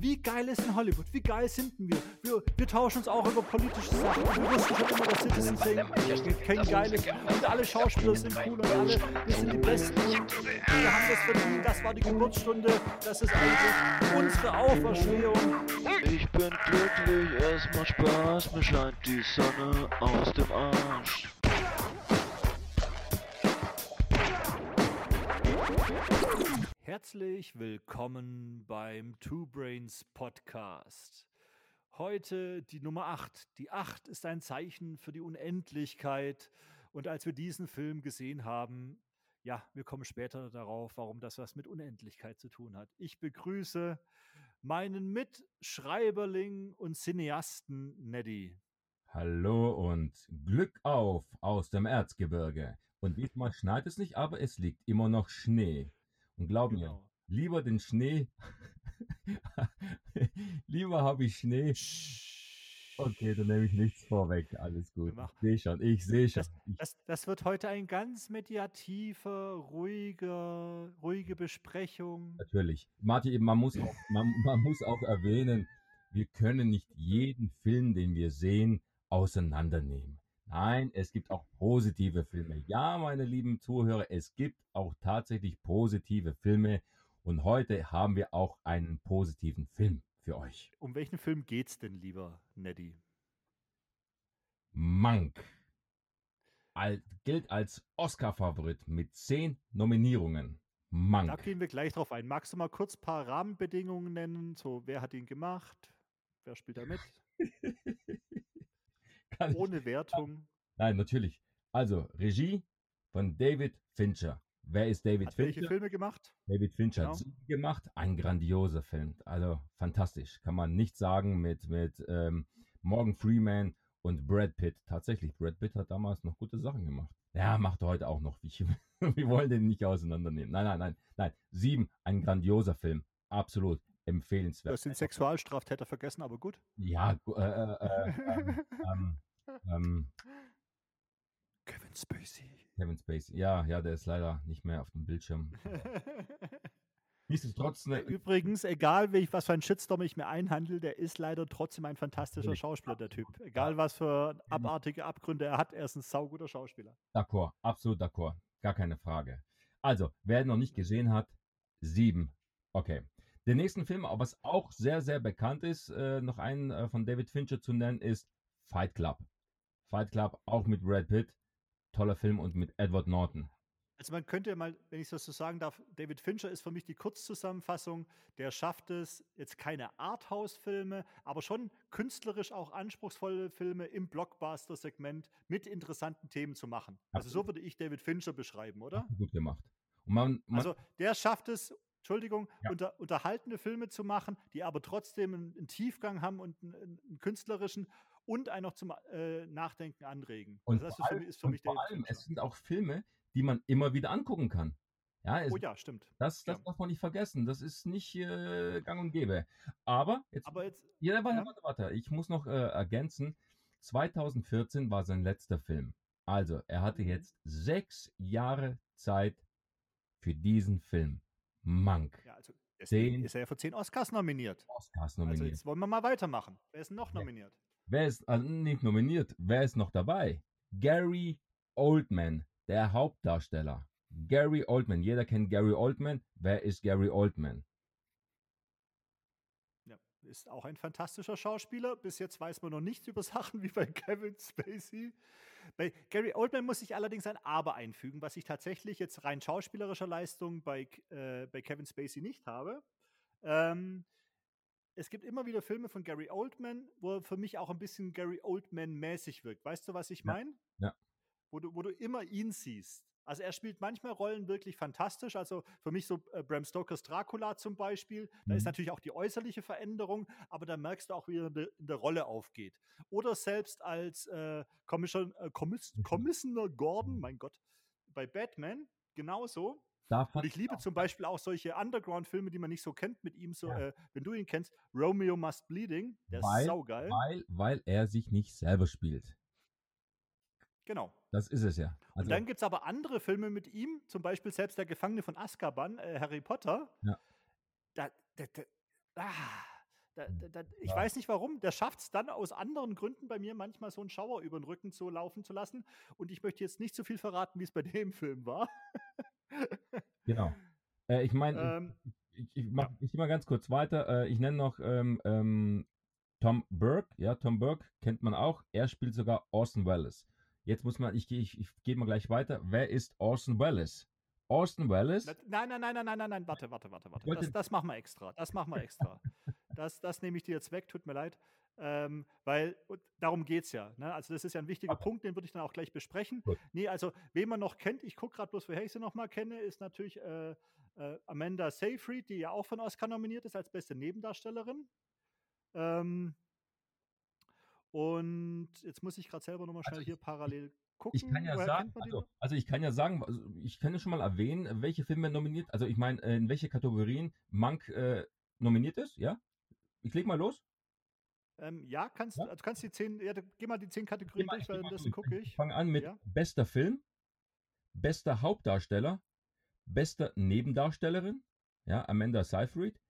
Wie geil ist in Hollywood? Wie geil sind wir? Wir, wir tauschen uns auch über politische Sachen. Wir wussten schon immer, dass Citizen Sing kein geiles und alle Schauspieler sind cool und alle, wir sind die Besten. Wir haben das verdient, das war die Geburtsstunde, das ist eigentlich unsere Auferstehung. Ich bin glücklich, es macht Spaß, mir scheint die Sonne aus dem Arsch. Herzlich willkommen beim Two Brains Podcast. Heute die Nummer 8. Die 8 ist ein Zeichen für die Unendlichkeit. Und als wir diesen Film gesehen haben, ja, wir kommen später darauf, warum das was mit Unendlichkeit zu tun hat. Ich begrüße meinen Mitschreiberling und Cineasten Neddy. Hallo und Glück auf aus dem Erzgebirge. Und diesmal schneit es nicht, aber es liegt immer noch Schnee. Und glaub mir, Genau. lieber den Schnee, lieber habe ich Schnee. Okay, dann nehme ich nichts vorweg. Alles gut. Ich sehe schon, ich sehe schon. Das, das, das wird heute ein ganz mediativer, ruhiger, ruhige Besprechung. natürlich. Martin, man muss, auch, man, man muss auch erwähnen, wir können nicht jeden Film, den wir sehen, auseinandernehmen. Nein, es gibt auch positive Filme. Ja, meine lieben Zuhörer, es gibt auch tatsächlich positive Filme. Und heute haben wir auch einen positiven Film für euch. Um welchen Film geht's denn, lieber Neddy? Mank. Al gilt als Oscar-Favorit mit zehn Nominierungen. Da Mank. gehen wir gleich drauf ein. Magst du mal kurz ein paar Rahmenbedingungen nennen? So, wer hat ihn gemacht? Wer spielt da mit? Kann ich- Ohne Wertung. Nein, natürlich. Also, Regie von David Fincher. Wer ist David Hat welche Fincher? Filme gemacht? David Fincher Genau. hat Sieben gemacht. Ein grandioser Film. Also, fantastisch. Kann man nicht sagen mit, mit ähm, Morgan Freeman und Brad Pitt. Tatsächlich, Brad Pitt hat damals noch gute Sachen gemacht. Ja, macht er heute auch noch. Ich, wir wollen den nicht auseinandernehmen. Nein, nein, nein, nein. Sieben, ein grandioser Film. Absolut Du empfehlenswert. hast den Sexualstraftäter vergessen, aber gut. Ja, äh, äh, äh, ähm, ähm, Kevin Spacey. Kevin Spacey. Ja, ja, der ist leider nicht mehr auf dem Bildschirm. Nichtsdestotrotz, ne, Übrigens, egal wie ich, was für ein Shitstorm ich mir einhandel, der ist leider trotzdem ein fantastischer. Schauspieler, der Typ. Egal was für abartige Abgründe er hat, er ist ein sauguter Schauspieler. d'accord, absolut d'accord. Gar keine Frage. Also, wer ihn noch nicht gesehen hat, sieben. Okay. Den nächsten Film, was auch sehr, sehr bekannt ist, äh, noch einen äh, von David Fincher zu nennen, ist Fight Club. Fight Club, auch mit Brad Pitt. Toller Film und mit Edward Norton. Also man könnte mal, wenn ich das so sagen darf, David Fincher ist für mich die Kurzzusammenfassung. Der schafft es, jetzt keine Arthouse-Filme, aber schon künstlerisch auch anspruchsvolle Filme im Blockbuster-Segment mit interessanten Themen zu machen. Also so Absolut. würde ich David Fincher beschreiben, oder? Gut gemacht. Man, man, Also der schafft es, Entschuldigung, Ja. unter, unterhaltende Filme zu machen, die aber trotzdem einen, einen Tiefgang haben und einen, einen künstlerischen und einen noch zum äh, Nachdenken anregen. Und also das vor ist für allem, mich, ist für und mich vor David allem es sind auch Filme, die man immer wieder angucken kann. Ja, es, Oh ja, stimmt. das, das ja. darf man nicht vergessen. Das ist nicht äh, gang und gäbe. Aber jetzt Aber jetzt, Ja, warte, Ja. warte, warte. Ich muss noch äh, ergänzen. 2014 war sein letzter Film. Also, er hatte Mhm. jetzt sechs Jahre Zeit für diesen Film. Mank. ja, also deswegen Zehn ist er ja für zehn Oscars nominiert. Oscars Also nominiert. jetzt wollen wir mal weitermachen. Wer ist denn noch nominiert? Wer ist also nicht nominiert? Wer ist noch dabei? Gary Oldman, der Hauptdarsteller. Gary Oldman. Jeder kennt Gary Oldman. Wer ist Gary Oldman? Ja, ist auch ein fantastischer Schauspieler. Bis jetzt weiß man noch nichts über Sachen wie bei Kevin Spacey. Bei Gary Oldman muss ich allerdings ein Aber einfügen, was ich tatsächlich jetzt rein schauspielerischer Leistung bei, äh, bei Kevin Spacey nicht habe. Ähm, es gibt immer wieder Filme von Gary Oldman, wo er für mich auch ein bisschen Gary Oldman-mäßig wirkt. Weißt du, was ich meine? ja. Wo du, wo du immer ihn siehst. Also er spielt manchmal Rollen wirklich fantastisch. Also für mich so äh, Bram Stokers Dracula zum Beispiel. Da ist Mhm. natürlich auch die äußerliche Veränderung, aber da merkst du auch, wie er in der, Rolle aufgeht. Oder selbst als äh, Commission, äh, Mhm. Commissioner Gordon, mein Gott, bei Batman genauso. Da Und ich liebe zum Beispiel auch solche Underground-Filme, die man nicht so kennt mit ihm. So, Ja. äh, wenn du ihn kennst, Romeo Must Bleeding, der Weil- ist saugeil. weil, weil er sich nicht selber spielt. Genau. Das ist es ja. Und Also, dann gibt es aber andere Filme mit ihm, zum Beispiel selbst der Gefangene von Azkaban, äh, Harry Potter. Ja. Da, da, da, ah, da, da, ich Ja. weiß nicht warum, der schafft es dann aus anderen Gründen bei mir manchmal so einen Schauer über den Rücken zu laufen zu lassen. Und ich möchte jetzt nicht zu viel verraten, wie es bei dem Film war. Genau. Äh, ich meine, ähm, ich, ich, mach, ich gehe mal ganz kurz weiter. Äh, ich nenne noch ähm, ähm, Tom Burke. Ja, Tom Burke kennt man auch. Er spielt sogar Orson Welles. Jetzt muss man, ich gehe ich, ich geh mal gleich weiter. Wer ist Orson Welles? Orson Welles, nein, nein, nein, nein, nein, nein, nein, warte, warte, warte, warte. Das, das machen wir extra. Das machen wir extra. das, das nehme ich dir jetzt weg, tut mir leid. Ähm, weil darum geht es ja. Ne? Also, das ist ja ein wichtiger Okay. Punkt, den würde ich dann auch gleich besprechen. Gut. Nee, also, wen man noch kennt, ich gucke gerade bloß, woher ich sie noch mal kenne, ist natürlich äh, äh, Amanda Seyfried, die ja auch von Oscar nominiert ist als beste Nebendarstellerin. Ähm, und jetzt muss ich gerade selber noch mal schnell Also hier parallel gucken. ich kann ja Woher sagen, also, also ich kann ja sagen, also ich kann ja schon mal erwähnen, welche Filme nominiert, also ich meine, äh, in welche Kategorien Mank äh, nominiert ist, ja? Ich leg mal los. Ähm, ja, kannst, Ja? also kannst die zehn, ja, geh mal die zehn Kategorien mal- durch, währenddessen durch. gucke Ich fange an mit Ja. bester Film, bester Hauptdarsteller, bester Nebendarstellerin, ja, Amanda Seyfried,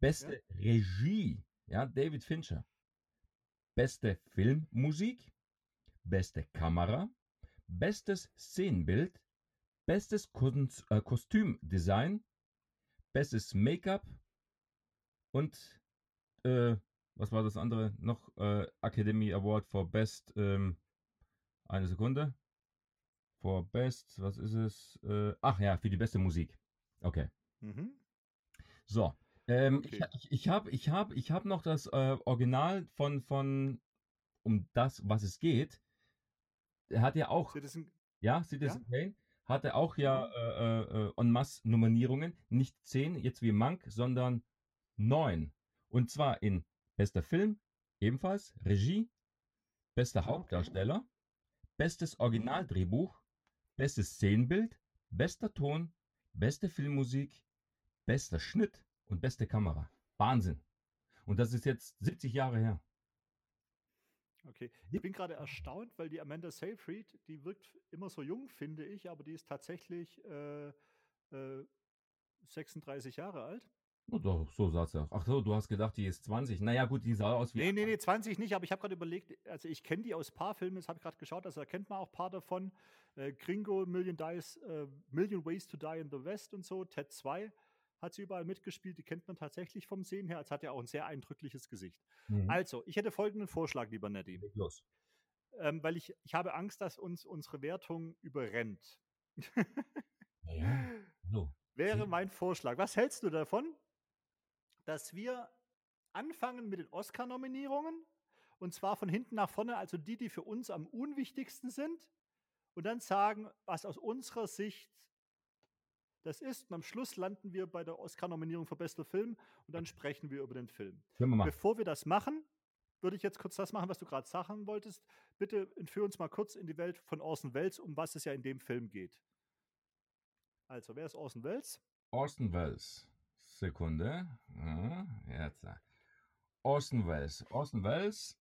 beste Regie, ja, David Fincher, beste Filmmusik, beste Kamera, bestes Szenenbild, bestes Kunst, äh, Kostümdesign, bestes Make-up und äh, was war das andere noch? Äh, Academy Award for Best, ähm, eine Sekunde. For Best, was ist es? Äh, ach ja, für die beste Musik. Okay. Mhm. So. Ähm, Okay. Ich, ich, habe ich hab, ich hab noch das äh, Original von, von, um das, was es geht. Hat ja auch, Citizen, ja, Citizen Kane, hatte auch ja äh, äh, en masse Nominierungen. Nicht zehn, jetzt wie Mank, sondern neun. Und zwar in bester Film, ebenfalls, Regie, bester Okay. Hauptdarsteller, bestes Originaldrehbuch, bestes Szenenbild, bester Ton, beste Filmmusik, bester Schnitt und beste Kamera. Wahnsinn. Und das ist jetzt 70 Jahre her. okay. Ich bin gerade erstaunt, weil die Amanda Seyfried, die wirkt immer so jung, finde ich, aber die ist tatsächlich äh, äh, 36 Jahre alt. Oh, doch, so sah es ja. Ach so, du hast gedacht, die ist 20. Naja, gut, die sah aus wie. Nee, nee, nee, 20 nicht, aber ich habe gerade überlegt, also ich kenne die aus paar Filmen, das habe ich gerade geschaut, also da kennt man auch ein paar davon. Äh, Gringo, Million, Dice, äh, Million Ways to Die in the West und so, Ted 2 hat sie überall mitgespielt, die kennt man tatsächlich vom Sehen her, als hat ja auch ein sehr eindrückliches Gesicht. Mhm. Also, ich hätte folgenden Vorschlag, lieber Leg los. ähm, weil ich, ich habe Angst, dass uns unsere Wertung überrennt. Naja, hallo. Wäre mein Vorschlag. Was hältst du davon, dass wir anfangen mit den Oscar-Nominierungen und zwar von hinten nach vorne, also die, die für uns am unwichtigsten sind und dann sagen, was aus unserer Sicht das ist. Und am Schluss landen wir bei der Oscar-Nominierung für bester Film und dann sprechen wir über den Film. Wir. Bevor wir das machen, würde ich jetzt kurz das machen, was du gerade sagen wolltest. Bitte entführ uns mal kurz in die Welt von Orson Welles, um was es ja in dem Film geht. Also, wer ist Orson Welles? Orson Welles. Sekunde. Ja, jetzt. Orson Welles. Orson Welles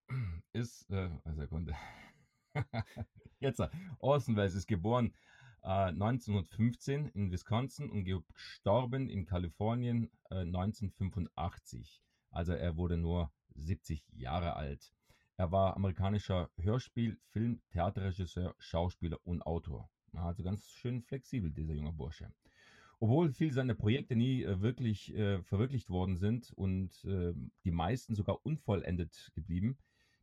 ist. Äh, Sekunde. jetzt. Orson Welles ist geboren äh, 1915 in Wisconsin und gestorben in Kalifornien äh, 1985. Also er wurde nur 70 Jahre alt. Er war amerikanischer Hörspiel-, Film-, Theaterregisseur, Schauspieler und Autor. Also ganz schön flexibel, dieser junge Bursche. Obwohl viele seiner Projekte nie äh, wirklich äh, verwirklicht worden sind und äh, die meisten sogar unvollendet geblieben,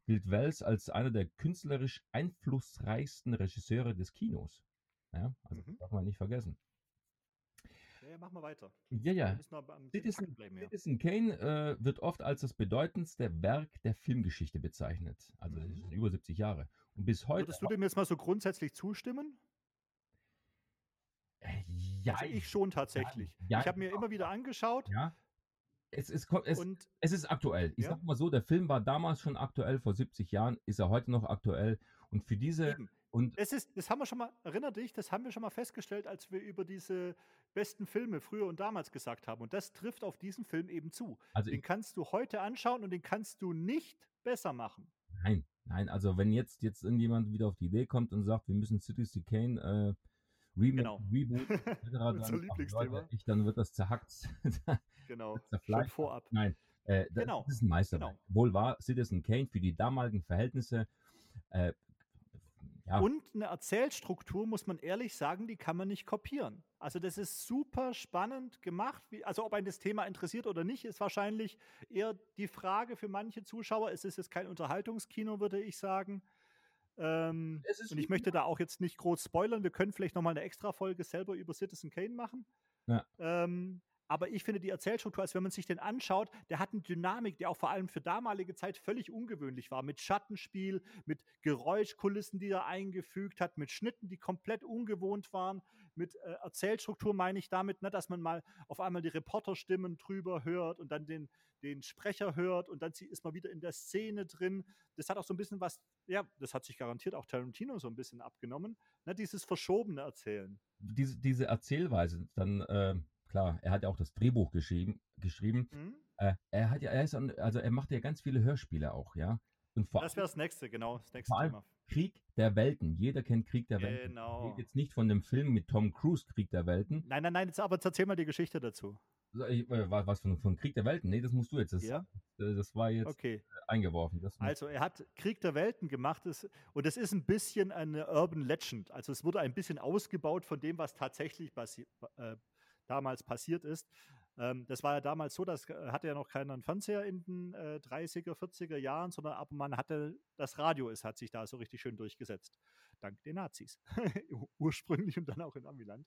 gilt Wells als einer der künstlerisch einflussreichsten Regisseure des Kinos. Ja, also Mhm. darf man nicht vergessen. Ja, ja, machen wir weiter. Ja, ja. Citizen. Citizen Kane äh, wird oft als das bedeutendste Werk der Filmgeschichte bezeichnet. Also das ist Mhm. schon über 70 Jahre. Und bis heute. Würdest du dem jetzt mal so grundsätzlich zustimmen? Äh, ja, Also ich schon tatsächlich. ja, ich habe mir immer wieder angeschaut ja. Es, ist, es, und es ist aktuell. Ich Ja. sag mal so, der Film war damals schon aktuell, vor 70 Jahren, ist er heute noch aktuell. Und für diese. eben. Und Das ist, das haben wir schon mal, erinner dich, das haben wir schon mal festgestellt, als wir über diese besten Filme früher und damals gesagt haben. Und das trifft auf diesen Film eben zu. also Den ich, kannst du heute anschauen und den kannst du nicht besser machen. nein, nein, also wenn jetzt, jetzt irgendjemand wieder auf die Idee kommt und sagt, wir müssen Citizen Kane äh, Remake, Genau. Reboot, etc., dann. Leute, ich, dann wird das zerhackt. Genau. Schon vorab. Nein, Äh, das, Genau, das ist ein Meisterwerk. genau. Wohl war Citizen Kane für die damaligen Verhältnisse. Äh, ja, Und eine Erzählstruktur, muss man ehrlich sagen, die kann man nicht kopieren. Also das ist super spannend gemacht. Wie, also ob ein das Thema interessiert oder nicht, ist wahrscheinlich eher die Frage für manche Zuschauer. Es ist jetzt kein Unterhaltungskino, würde ich sagen. Ähm, und ich möchte da auch jetzt nicht groß spoilern. Wir können vielleicht nochmal eine extra Folge selber über Citizen Kane machen. Ja. Ähm, aber ich finde die Erzählstruktur, als wenn man sich den anschaut, der hat eine Dynamik, die auch vor allem für damalige Zeit völlig ungewöhnlich war. Mit Schattenspiel, mit Geräuschkulissen, die er eingefügt hat, mit Schnitten, die komplett ungewohnt waren, mit äh, Erzählstruktur meine ich damit, ne, dass man mal auf einmal die Reporterstimmen drüber hört und dann den, den Sprecher hört und dann ist man wieder in der Szene drin. Das hat auch so ein bisschen was, ja, das hat sich garantiert auch Tarantino so ein bisschen abgenommen, ne, dieses verschobene Erzählen. diese, diese Erzählweise, dann, äh, klar, er hat ja auch das Drehbuch geschrieben, geschrieben. Mhm. Äh, er hat ja, er ist, also er macht ja ganz viele Hörspiele auch, ja. Und vor Das wäre das nächste, genau, das nächste Thema. Krieg der Welten. Jeder kennt Krieg der Welten. Ich Genau. rede jetzt nicht von dem Film mit Tom Cruise, Krieg der Welten. Nein, nein, nein, jetzt aber jetzt erzähl mal die Geschichte dazu. Ich- äh, wa- Was von, von Krieg der Welten? Nee, das musst du jetzt. Das, Ja? äh, das war jetzt Okay. eingeworfen. Das muss- Also er hat Krieg der Welten gemacht das, und es ist ein bisschen eine Urban Legend. Also es wurde ein bisschen ausgebaut von dem, was tatsächlich passi äh, damals passiert ist. Ähm, das war ja damals so, dass äh, hatte ja noch keiner einen Fernseher in den äh, 30er, 40er Jahren, sondern aber man hatte das Radio, es hat sich da so richtig schön durchgesetzt. Dank den Nazis. Ursprünglich und dann auch in Amiland.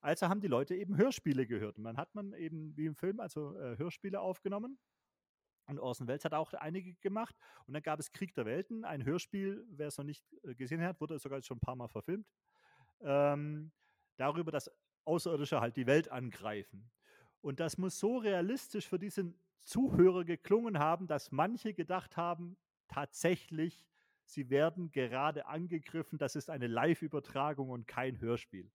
Also haben die Leute eben Hörspiele gehört. Und dann hat man eben wie im Film also äh, Hörspiele aufgenommen. Und Orson Welles hat auch einige gemacht. Und dann gab es Krieg der Welten, ein Hörspiel, wer es noch nicht äh, gesehen hat, wurde sogar schon ein paar Mal verfilmt. Ähm, darüber, dass Außerirdische halt die Welt angreifen. Und das muss so realistisch für diesen Zuhörer geklungen haben, dass manche gedacht haben, tatsächlich, sie werden gerade angegriffen, das ist eine Live-Übertragung und kein Hörspiel.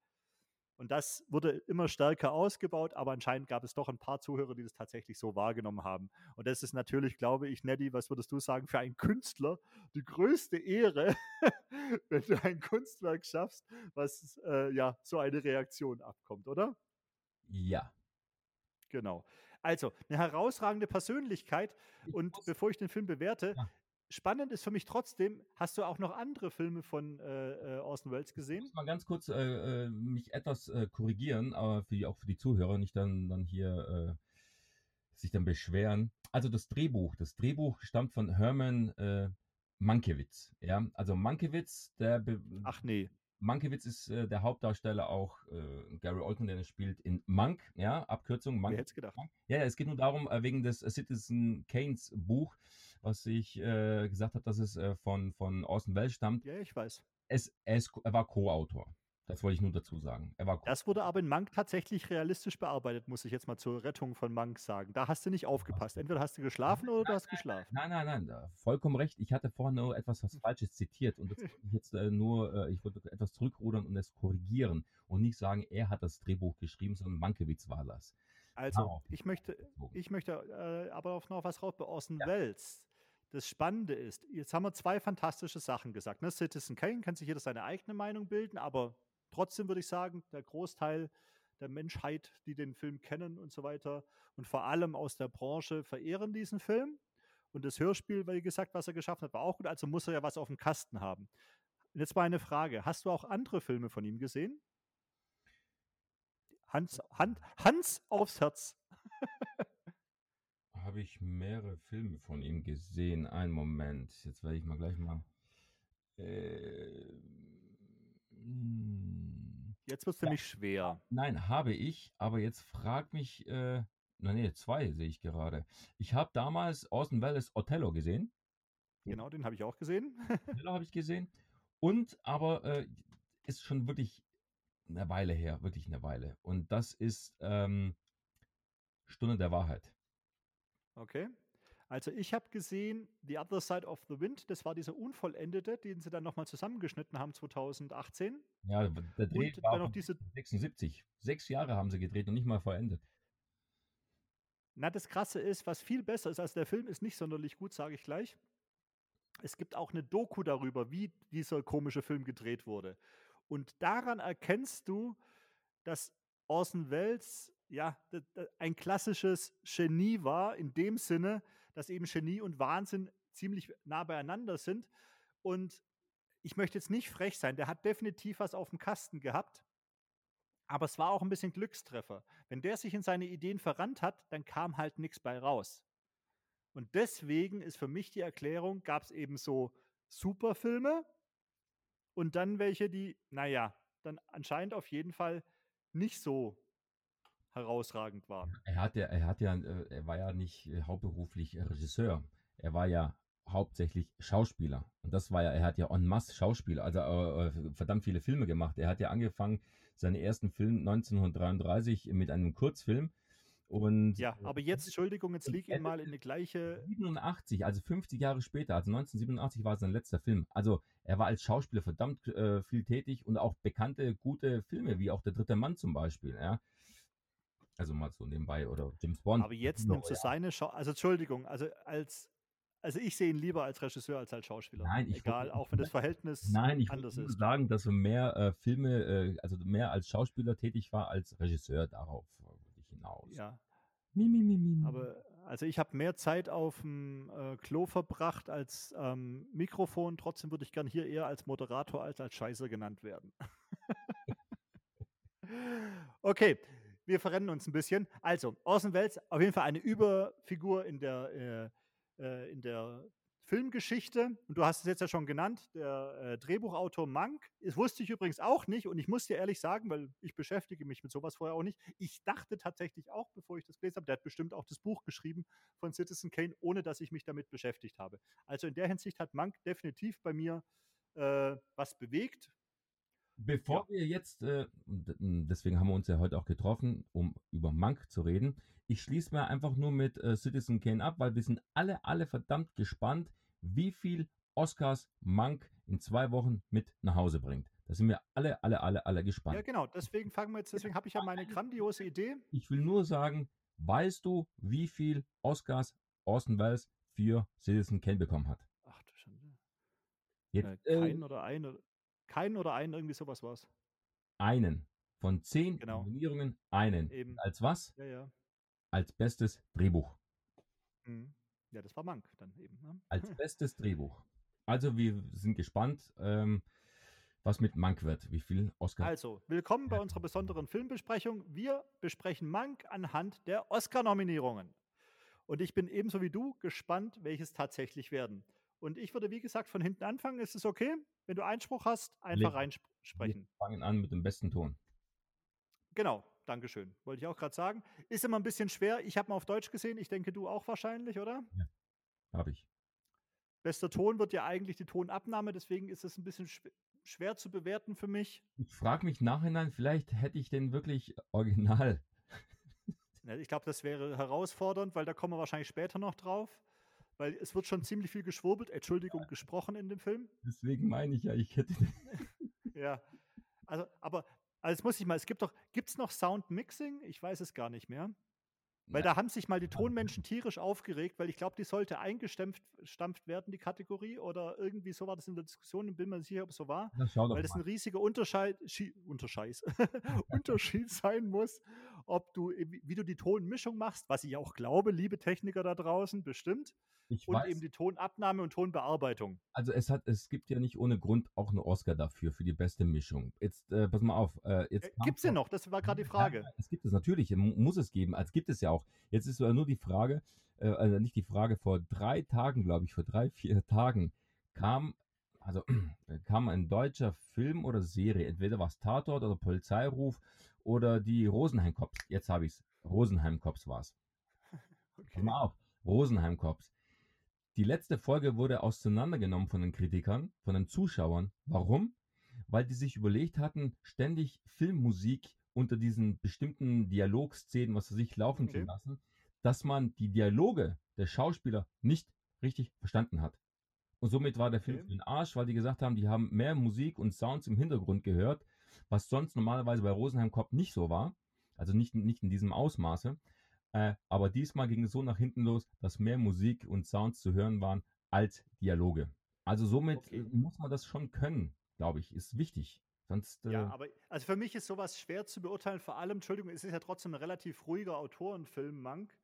Und das wurde immer stärker ausgebaut, aber anscheinend gab es doch ein paar Zuhörer, die das tatsächlich so wahrgenommen haben. Und das ist natürlich, glaube ich, Neddy, was würdest du sagen, für einen Künstler die größte Ehre, wenn du ein Kunstwerk schaffst, was äh, ja so eine Reaktion abkommt, oder? ja. Genau. Also, eine herausragende Persönlichkeit. Ich Und bevor ich den Film bewerte, Ja. spannend ist für mich trotzdem, hast du auch noch andere Filme von äh, äh, Orson Welles Ich gesehen? muss mal ganz kurz äh, äh, mich etwas äh, korrigieren, aber für die, auch für die Zuhörer nicht dann, dann hier äh, sich dann beschweren. Also das Drehbuch, das Drehbuch stammt von Herman Mankiewicz. Ja, also Mankiewicz, der be Ach nee. Mankiewicz ist äh, der Hauptdarsteller auch äh, Gary Oldman, der spielt in Monk, ja, Abkürzung Wer Monk. hätte es gedacht? Ja, ja, es geht nur darum, äh, wegen des äh, Citizen Kanes Buch, was ich äh, gesagt habe, dass es äh, von, von Orson Welles stammt. Ja, ich weiß. Es, ist, er war Co-Autor. Das wollte ich nur dazu sagen. Er war Co Das wurde aber in Mank tatsächlich realistisch bearbeitet, muss ich jetzt mal zur Rettung von Mank sagen. Da hast du nicht aufgepasst. Entweder hast du geschlafen oder du hast geschlafen. Nein, nein, nein, da- vollkommen recht. Ich hatte vorhin nur etwas was Falsches zitiert und das wollte ich jetzt äh, nur, äh, ich wollte etwas zurückrudern und es korrigieren und nicht sagen, er hat das Drehbuch geschrieben, sondern Mankiewicz war das. Also, Darauf ich möchte, ich möchte äh, aber auf noch was raus bei Orson Ja. Welles. Das Spannende ist, jetzt haben wir zwei fantastische Sachen gesagt. Ne? Citizen Kane kann sich jeder seine eigene Meinung bilden, aber trotzdem würde ich sagen, der Großteil der Menschheit, die den Film kennen und so weiter und vor allem aus der Branche verehren diesen Film. Und das Hörspiel, wie gesagt, was er geschaffen hat, war auch gut, also muss er ja was auf dem Kasten haben. Jetzt mal eine Frage: Hast du auch andere Filme von ihm gesehen? Hans, Hand, Hans aufs Herz. Habe ich mehrere Filme von ihm gesehen. Einen Moment. Jetzt werde ich mal gleich mal. Äh. Jetzt wird es Ja. nämlich schwer. Nein, habe ich, aber jetzt frag mich, äh, nee, zwei sehe ich gerade. Ich habe damals Orson Welles Othello gesehen. Genau, den habe ich auch gesehen. Othello habe ich gesehen. Und aber äh, ist schon wirklich eine Weile her, wirklich eine Weile. Und das ist ähm, Stunde der Wahrheit. Okay. Also ich habe gesehen The Other Side of the Wind. Das war dieser Unvollendete, den sie dann nochmal zusammengeschnitten haben 2018. Ja, der Dreh Und war dann noch diese 76. Sechs Jahre haben sie gedreht und nicht mal vollendet. Na, das Krasse ist, was viel besser ist, also der Film ist nicht sonderlich gut, sage ich gleich. Es gibt auch eine Doku darüber, wie dieser komische Film gedreht wurde. Und daran erkennst du, dass Orson Welles ja, ein klassisches Genie war, in dem Sinne, dass eben Genie und Wahnsinn ziemlich nah beieinander sind. Und ich möchte jetzt nicht frech sein, der hat definitiv was auf dem Kasten gehabt. Aber es war auch ein bisschen Glückstreffer. Wenn der sich in seine Ideen verrannt hat, dann kam halt nichts bei raus. Und deswegen ist für mich die Erklärung, gab es eben so Superfilme und dann welche, die, naja, dann anscheinend auf jeden Fall nicht so herausragend waren. Er hat ja, er hat ja, äh, er war ja nicht äh, hauptberuflich Regisseur. Er war ja hauptsächlich Schauspieler. Und das war ja, er hat ja en masse Schauspieler, also äh, äh, verdammt viele Filme gemacht. Er hat ja angefangen, seinen ersten Film 1933 mit einem Kurzfilm. Und Ja, aber jetzt, Entschuldigung, jetzt liegt ihn mal in die gleiche. 87, also 50 Jahre später, also 1987 war sein letzter Film. Also er war als Schauspieler verdammt äh, viel tätig und auch bekannte, gute Filme, wie auch Der dritte Mann zum Beispiel. Ja? Also mal so nebenbei oder James Bond. Aber jetzt du ja. seine Schau. Also, Entschuldigung, also als. Also ich sehe ihn lieber als Regisseur als als Schauspieler. Nein, ich Egal, auch wenn das Verhältnis Nein, ich anders würde ist. sagen, dass er mehr äh, Filme, äh, also mehr als Schauspieler tätig war als Regisseur. Darauf wollte ich hinaus. Ja, mi, mi, mi, mi. aber also ich habe mehr Zeit auf dem äh, Klo verbracht als ähm, Mikrofon. Trotzdem würde ich gern hier eher als Moderator als als Scheiße genannt werden. okay, wir verrennen uns ein bisschen. Also, Orson Welles, auf jeden Fall eine Überfigur in der, äh, äh, in der Filmgeschichte. Und du hast es jetzt ja schon genannt, der äh, Drehbuchautor Mank. Das wusste ich übrigens auch nicht. Und ich muss dir ehrlich sagen, weil ich beschäftige mich mit sowas vorher auch nicht. Ich dachte tatsächlich auch, bevor ich das gelesen habe, der hat bestimmt auch das Buch geschrieben von Citizen Kane, ohne dass ich mich damit beschäftigt habe. Also in der Hinsicht hat Mank definitiv bei mir äh, was bewegt. Bevor wir jetzt, äh, deswegen haben wir uns ja heute auch getroffen, um über Mank zu reden. Ich schließe mal einfach nur mit äh, Citizen Kane ab, weil wir sind alle, alle verdammt gespannt, wie viel Oscars Mank in zwei Wochen mit nach Hause bringt. Da sind wir alle, alle, alle, alle Ja, gespannt. genau. Deswegen fangen wir jetzt, deswegen habe ich ja meine grandiose Idee. Ich will nur sagen, weißt du, wie viel Oscars Orson Welles für Citizen Kane bekommen hat? Ach du Schande. Jetzt Äh, äh, kein oder ein oder kein oder ein, irgendwie sowas war's. einen. Von zehn Genau. Nominierungen einen. Eben. Als was? Ja, ja. Als bestes Drehbuch. Mhm. Ja, das war Mank dann eben. Ne? Als bestes Drehbuch. Also wir sind gespannt, ähm, was mit Mank wird. Wie viel Oscar? Also, willkommen bei unserer besonderen Filmbesprechung. Wir besprechen Mank anhand der Oscar-Nominierungen. Und ich bin ebenso wie du gespannt, welches tatsächlich werden. Und ich würde, wie gesagt, von hinten anfangen. Ist es okay? Wenn du Einspruch hast, einfach reinsprechen. wir fangen an mit dem besten Ton. Genau, Dankeschön. Wollte ich auch gerade sagen. Ist immer ein bisschen schwer. Ich habe mal auf Deutsch gesehen. Ich denke, du auch wahrscheinlich, oder? Habe ich. Bester Ton wird ja eigentlich die Tonabnahme, deswegen ist es ein bisschen schw schwer zu bewerten für mich. Ich frage mich nachhinein, vielleicht hätte ich den wirklich original. Ja, Ich glaube, das wäre herausfordernd, weil da kommen wir wahrscheinlich später noch drauf. Weil es wird schon ziemlich viel geschwurbelt, Entschuldigung, gesprochen in dem Film. Deswegen meine ich ja, ich hätte. Ja. Also, aber, also jetzt muss ich mal, es gibt doch, gibt es noch Sound Mixing? Ich weiß es gar nicht mehr. Weil Na, da haben sich mal die Tonmenschen tierisch aufgeregt, weil ich glaube, die sollte eingestampft stampft werden, die Kategorie, oder irgendwie so war das in der Diskussion, ich bin mir nicht sicher, ob es so war. weil das ein riesiger Unterscheid, Schi Unterscheiß, Unterschied sein muss, ob du, wie wie du die Tonmischung machst, was ich auch glaube, liebe Techniker da draußen, bestimmt, Ich und weiß, eben die Tonabnahme und Tonbearbeitung. also es hat, es gibt ja nicht ohne Grund auch einen Oscar dafür, für die beste Mischung. Jetzt, äh, pass mal auf. Äh, jetzt Äh, kam Gibt es den noch? Das war gerade die Frage. ja, es gibt es natürlich, mu- muss es geben, als gibt es ja auch. Jetzt ist nur die Frage, äh, also nicht die Frage, vor drei Tagen, glaube ich, vor drei, vier Tagen kam, also kam ein deutscher Film oder Serie, entweder was Tatort oder Polizeiruf oder die Rosenheim Cops. Jetzt habe ich es. Rosenheim Cops war es. Pass Okay. mal auf, Rosenheim Cops. Die letzte Folge wurde auseinandergenommen von den Kritikern, von den Zuschauern. Warum? Weil die sich überlegt hatten, ständig Filmmusik unter diesen bestimmten Dialogszenen, was sie sich laufen zu Okay. lassen, dass man die Dialoge der Schauspieler nicht richtig verstanden hat. Und somit war der Film Okay. für den Arsch, weil die gesagt haben, die haben mehr Musik und Sounds im Hintergrund gehört, was sonst normalerweise bei Rosenheim Cop nicht so war. Also nicht, nicht in diesem Ausmaße. Äh, aber diesmal ging es so nach hinten los, dass mehr Musik und Sounds zu hören waren als Dialoge. Also somit Okay. muss man das schon können, glaube ich, ist wichtig. Sonst, äh, Ja, aber also für mich ist sowas schwer zu beurteilen. Vor allem, Entschuldigung, es ist ja trotzdem ein relativ ruhiger Autorenfilm, Mank.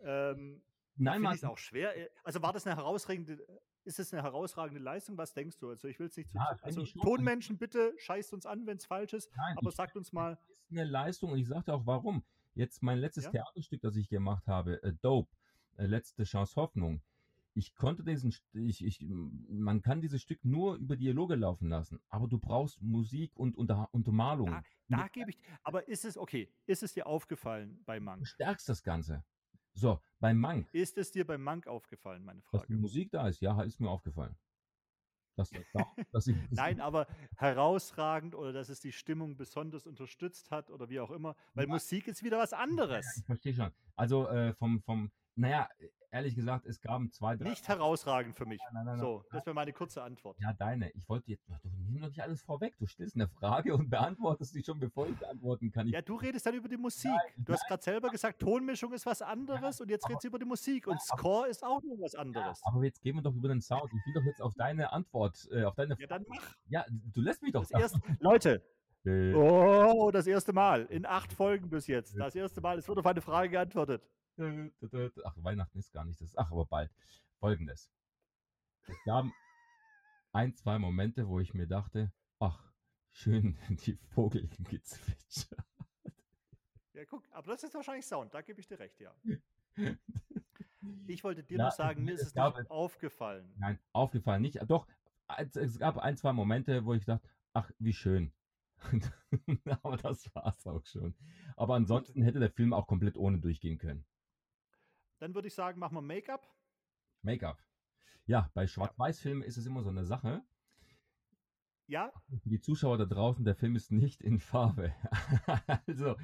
Ähm, nein, ich es auch schwer. äh, Also war das eine herausragende, ist es eine herausragende Leistung? Was denkst du? Also ich will es nicht zu. Ja, also. Tonmenschen, bitte scheißt uns an, wenn es falsch ist. nein, Aber sagt uns mal, ist eine Leistung und ich sagte auch warum. Jetzt mein letztes Ja? Theaterstück, das ich gemacht habe, äh, Dope, äh, letzte Chance Hoffnung. Ich konnte diesen, ich, ich, man kann dieses Stück nur über Dialoge laufen lassen, aber du brauchst Musik und Unter Untermalung. da, da gebe ich. Aber ist es okay? Ist es dir aufgefallen bei Du Mank? stärkst das Ganze. So, bei Mank, Ist es dir bei Mank aufgefallen, meine dass die Frage? Musik da ist, ja, ist mir aufgefallen. Dass, dass, ich, Nein, aber herausragend oder dass es die Stimmung besonders unterstützt hat oder wie auch immer. Weil Ja. Musik ist wieder was anderes. ich verstehe schon. Also äh, vom, vom, naja, ehrlich gesagt, es gaben zwei, drei. Nicht herausragend für mich. Nein, nein, nein. So, das wäre meine kurze Antwort. Ja, deine. Ich wollte jetzt, du nimm doch nicht alles vorweg. Du stellst eine Frage und beantwortest sie schon, bevor ich beantworten kann. Ich, Ja, du redest dann über die Musik. Du hast gerade selber gesagt, Tonmischung ist was anderes und jetzt aber- redest du über die Musik und Score ist auch noch was anderes. aber jetzt gehen wir doch über den Sound. Ich will doch jetzt auf deine Antwort, äh, auf deine Ja, dann mach. Ja, du lässt mich doch. Das erste, Leute, Äh, oh, das erste Mal in acht Folgen bis jetzt. Das erste Mal, es wird auf eine Frage geantwortet. Ach, Weihnachten ist gar nicht das. Ach, aber bald. Folgendes. Es gab ein, zwei Momente, wo ich mir dachte, ach, schön die Vogelgezwitscher. Ja, guck, aber das ist wahrscheinlich Sound, da gebe ich dir recht, ja. Ich wollte dir Ja, nur sagen, mir es ist es gab nicht es- aufgefallen. Nein, aufgefallen nicht. Doch, es- es gab ein, zwei Momente, wo ich dachte, ach, wie schön. Aber das war's auch schon. Aber ansonsten hätte der Film auch komplett ohne durchgehen können. Dann würde ich sagen, machen wir Make-up. Make-up. Ja, bei Schwarz-Weiß-Filmen ist es immer so eine Sache. Ja, Für die Zuschauer da draußen, der Film ist nicht in Farbe. also,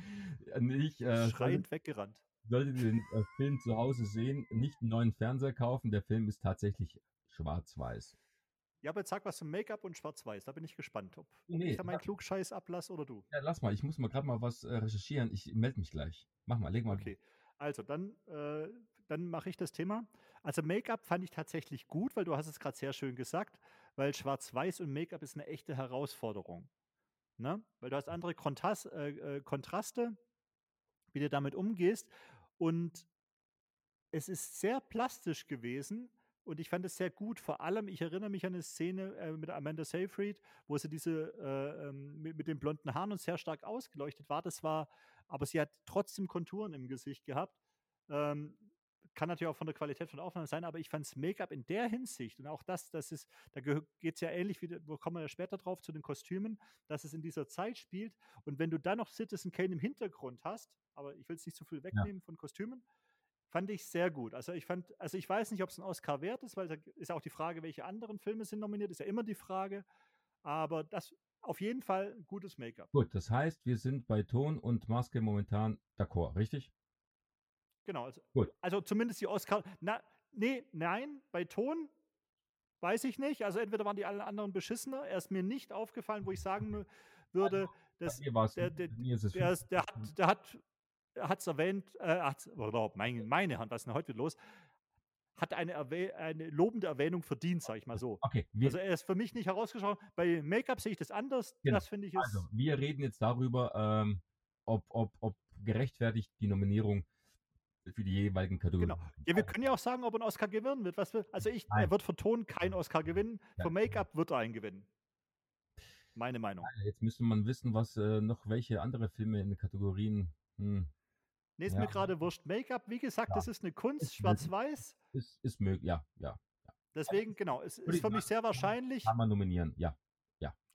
nicht, äh, schreiend weggerannt. solltet ihr den äh, Film zu Hause sehen, nicht einen neuen Fernseher kaufen. Der Film ist tatsächlich schwarz-weiß. Ja, aber jetzt sag was zum Make-up und Schwarz-Weiß. Da bin ich gespannt, ob, Nee, ich da meinen sag- Klugscheiß ablasse oder du. Ja, lass mal, ich muss mal gerade mal was äh, recherchieren. Ich melde mich gleich. Mach mal, leg mal. Okay, also dann, äh, dann mache ich das Thema. Also Make-up fand ich tatsächlich gut, weil du hast es gerade sehr schön gesagt, weil Schwarz-Weiß und Make-up ist eine echte Herausforderung. Ne? Weil du hast andere Kontras äh, äh, Kontraste, wie du damit umgehst. Und es ist sehr plastisch gewesen und ich fand es sehr gut. Vor allem, ich erinnere mich an eine Szene äh, mit Amanda Seyfried, wo sie diese äh, ähm, mit, mit den blonden Haaren und sehr stark ausgeleuchtet war. Das war, aber sie hat trotzdem Konturen im Gesicht gehabt. Ähm, kann natürlich auch von der Qualität von der Aufnahme sein, aber ich fand das Make-up in der Hinsicht und auch das, das ist, da geht es ja ähnlich, wie, wo kommen wir ja später drauf zu den Kostümen, dass es in dieser Zeit spielt und wenn du dann noch Citizen Kane im Hintergrund hast, aber ich will es nicht zu viel wegnehmen von Kostümen, fand ich sehr gut. Also ich fand, also ich weiß nicht, ob es ein Oscar wert ist, weil da ist ja auch die Frage, welche anderen Filme sind nominiert, ist ja immer die Frage, aber das auf jeden Fall gutes Make-up. Gut, das heißt, wir sind bei Ton und Maske momentan d'accord, richtig? Genau, also, Gut. also zumindest die Oscar. Na, nee, nein, bei Ton weiß ich nicht. Also entweder waren die alle anderen beschissener. Er ist mir nicht aufgefallen, wo ich sagen würde, dass mir war's- der, der, bei mir ist es der, der hat, der hat, er hat es erwähnt, äh, hat, oder meine, meine Hand, was ist denn heute los? Hat eine, erwäh eine lobende Erwähnung verdient, sag ich mal so. Okay, wir, Also er ist für mich nicht herausgeschaut. Bei Make-up sehe ich das anders. Genau. Das finde ich ist. also, wir reden jetzt darüber, ähm, ob, ob, ob gerechtfertigt die Nominierung für die jeweiligen Kategorien. Genau. Ja, wir können ja auch sagen, ob einen Oscar gewinnen wird. Was will, also ich, Nein. er wird für Ton keinen Oscar gewinnen. Ja. Für Make-up wird er einen gewinnen. Meine Meinung. Jetzt müsste man wissen, was äh, noch welche andere Filme in den Kategorien. Hm, Nee, ist Ja. mir gerade wurscht. Make-up, wie gesagt, Ja. das ist eine Kunst, schwarz-weiß. ist, ist möglich, ja, ja. Deswegen, genau, es ist für mich sehr wahrscheinlich. Kann man nominieren, ja.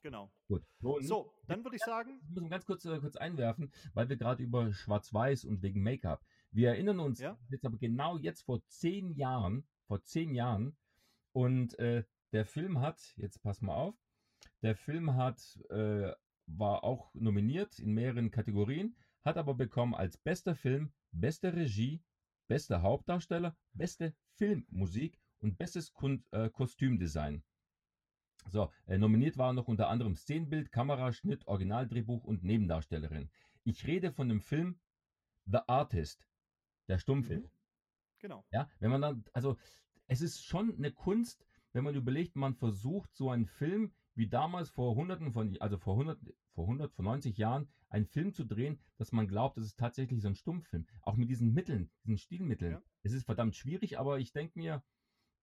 Genau. Gut. Ton. So, dann würde ich sagen, Ich muss ganz kurz, äh, kurz einwerfen, weil wir gerade über Schwarz-Weiß und wegen Make-up. Wir erinnern uns Ja. jetzt aber genau jetzt vor zehn Jahren, vor zehn Jahren, und äh, der Film hat, jetzt pass mal auf, der Film hat, äh, war auch nominiert in mehreren Kategorien, hat aber bekommen als bester Film, beste Regie, bester Hauptdarsteller, beste Filmmusik und bestes Kun äh, Kostümdesign. So, äh, nominiert waren noch unter anderem Szenenbild, Kameraschnitt, Originaldrehbuch und Nebendarstellerin. Ich rede von dem Film The Artist, der Stummfilm. Mhm. genau. Ja, wenn man dann, also es ist schon eine Kunst, wenn man überlegt, man versucht so einen Film wie damals vor hunderten von, also vor 100, vor 100, vor 90 Jahren, einen Film zu drehen, dass man glaubt, das ist tatsächlich so ein Stummfilm. Auch mit diesen Mitteln, diesen Stilmitteln. Ja. Es ist verdammt schwierig, aber ich denke mir,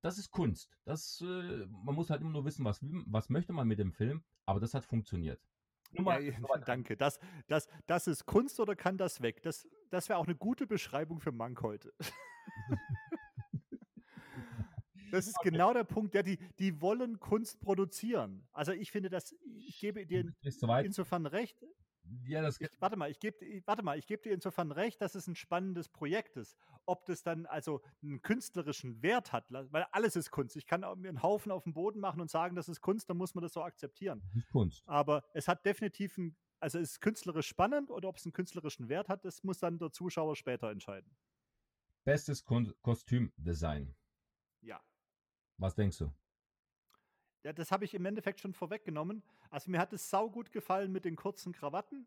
das ist Kunst. Das, äh, man muss halt immer nur wissen, was, was möchte man mit dem Film, aber das hat funktioniert. Nummer- Ja, danke. Das, das, das ist Kunst oder kann das weg? Das, das wäre auch eine gute Beschreibung für Mank heute. Das ist genau der Punkt. Ja, die, die wollen Kunst produzieren. Also ich finde das, ich gebe dir soweit. insofern recht. Ja, das Ich, warte mal, ich gebe warte mal, ich gebe dir insofern recht, dass es ein spannendes Projekt ist. Ob das dann also einen künstlerischen Wert hat, weil alles ist Kunst. Ich kann mir einen Haufen auf den Boden machen und sagen, das ist Kunst, dann muss man das so akzeptieren. ist Kunst. Aber es hat definitiv ein, also es ist künstlerisch spannend oder ob es einen künstlerischen Wert hat, das muss dann der Zuschauer später entscheiden. Bestes Kostümdesign. Ja. Was denkst du? Ja, das habe ich im Endeffekt schon vorweggenommen. Also mir hat es saugut gefallen mit den kurzen Krawatten,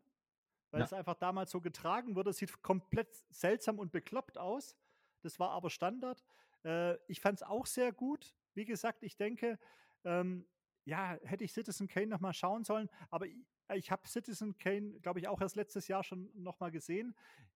weil Ja. es einfach damals so getragen wurde. Es sieht komplett seltsam und bekloppt aus. Das war aber Standard. Äh, ich fand es auch sehr gut. Wie gesagt, ich denke, ähm, ja, hätte ich Citizen Kane nochmal schauen sollen, aber ich, ich habe Citizen Kane, glaube ich, auch erst letztes Jahr schon nochmal gesehen.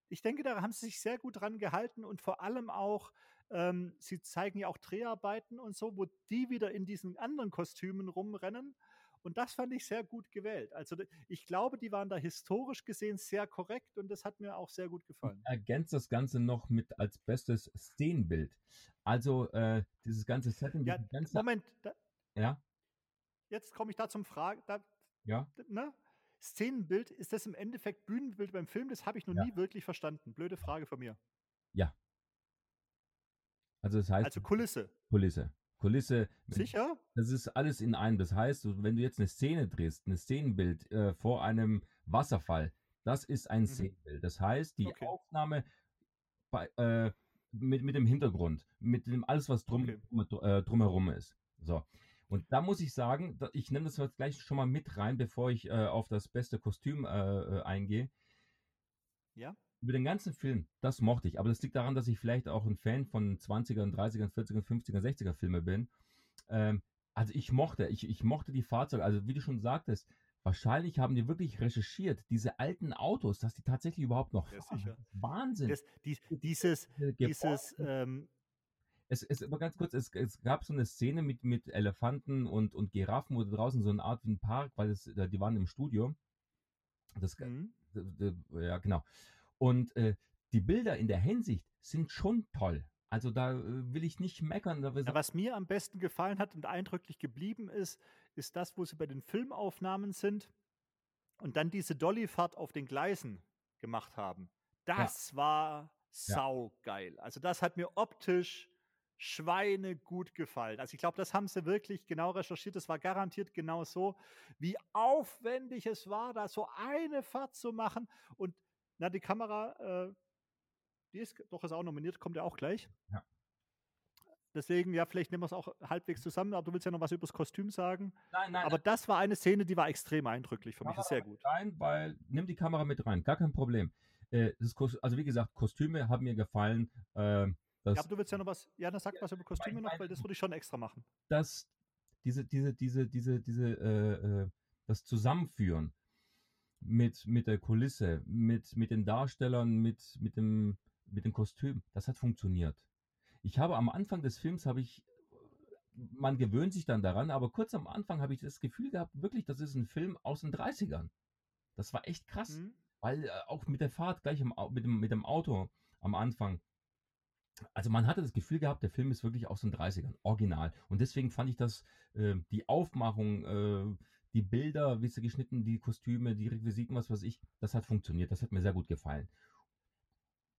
Ich denke, da haben sie sich sehr gut dran gehalten und vor allem auch, ähm, sie zeigen ja auch Dreharbeiten und so, wo die wieder in diesen anderen Kostümen rumrennen. Und das fand ich sehr gut gewählt. Also ich glaube, die waren da historisch gesehen sehr korrekt und das hat mir auch sehr gut gefallen. Ergänzt das Ganze noch mit als bestes Szenenbild. Also äh, dieses ganze Setting, Ja, ganze, Moment, da, ja, jetzt komme ich da zum Fragen. Da, ja, ne? Szenenbild, ist das im Endeffekt Bühnenbild beim Film? Das habe ich noch Ja. nie wirklich verstanden. Blöde Frage von mir. Also das heißt Also Kulisse. Kulisse. Kulisse, Sicher? das ist alles in einem. Das heißt, wenn du jetzt eine Szene drehst, ein Szenenbild äh, vor einem Wasserfall, das ist ein Mhm. Szenenbild. Das heißt, die Okay. Aufnahme bei, äh, mit, mit dem Hintergrund, mit dem alles, was drum, Okay. drum, äh, drumherum ist. So. Und da muss ich sagen, ich nehme das jetzt gleich schon mal mit rein, bevor ich äh, auf das beste Kostüm äh, äh, eingehe. Ja. Über den ganzen Film, das mochte ich. Aber das liegt daran, dass ich vielleicht auch ein Fan von 20er, 30er, 40er, 50er, 60er Filme bin. Ähm, also ich mochte, ich, ich mochte die Fahrzeuge. Also wie du schon sagtest, wahrscheinlich haben die wirklich recherchiert, diese alten Autos, dass die tatsächlich überhaupt noch Ja, fahren. Wahnsinn. Das, die, dieses, Diese dieses, ähm, es, es, aber ganz kurz, es, es gab so eine Szene mit, mit Elefanten und, und Giraffen, wo draußen so eine Art wie ein Park, weil es, äh, die waren im Studio. Das, mhm. Ja, genau. Und äh, die Bilder in der Hinsicht sind schon toll. Also da äh, will ich nicht meckern. Da Ja, was mir am besten gefallen hat und eindrücklich geblieben ist, ist das, wo sie bei den Filmaufnahmen sind und dann diese Dollyfahrt auf den Gleisen gemacht haben. Das war saugeil. Also das hat mir optisch Schweine gut gefallen. Also ich glaube, das haben sie wirklich genau recherchiert. Das war garantiert genau so, wie aufwendig es war, da so eine Fahrt zu machen. Und na, die Kamera, äh, die ist doch ist auch nominiert, kommt ja auch gleich. Ja. Deswegen, ja, vielleicht nehmen wir es auch halbwegs zusammen, aber du willst ja noch was über das Kostüm sagen. nein, nein, Aber das war eine Szene, die war extrem eindrücklich für mich. Kamera Ist sehr gut. Rein, weil nimm die Kamera mit rein, gar kein Problem. Äh, also wie gesagt, Kostüme haben mir gefallen. Äh, das, Ja, aber du willst ja noch was, ja, dann sag was über Kostüme noch, mein- weil das würde ich schon extra machen. das, diese, diese, diese, diese, diese, äh, äh, das Zusammenführen mit, mit der Kulisse, mit, mit den Darstellern, mit, mit dem, mit dem Kostüm, das hat funktioniert. Ich habe am Anfang des Films habe ich, man gewöhnt sich dann daran, aber kurz am Anfang habe ich das Gefühl gehabt, wirklich, das ist ein Film aus den 30ern. Das war echt krass. Mhm. Weil äh, auch mit der Fahrt gleich im, mit, dem, mit dem Auto am Anfang. Also man hatte das Gefühl gehabt, der Film ist wirklich aus den 30ern, original. Und deswegen fand ich das, äh, die Aufmachung, äh, die Bilder, wie sie geschnitten, die Kostüme, die Requisiten, was weiß ich, das hat funktioniert. Das hat mir sehr gut gefallen.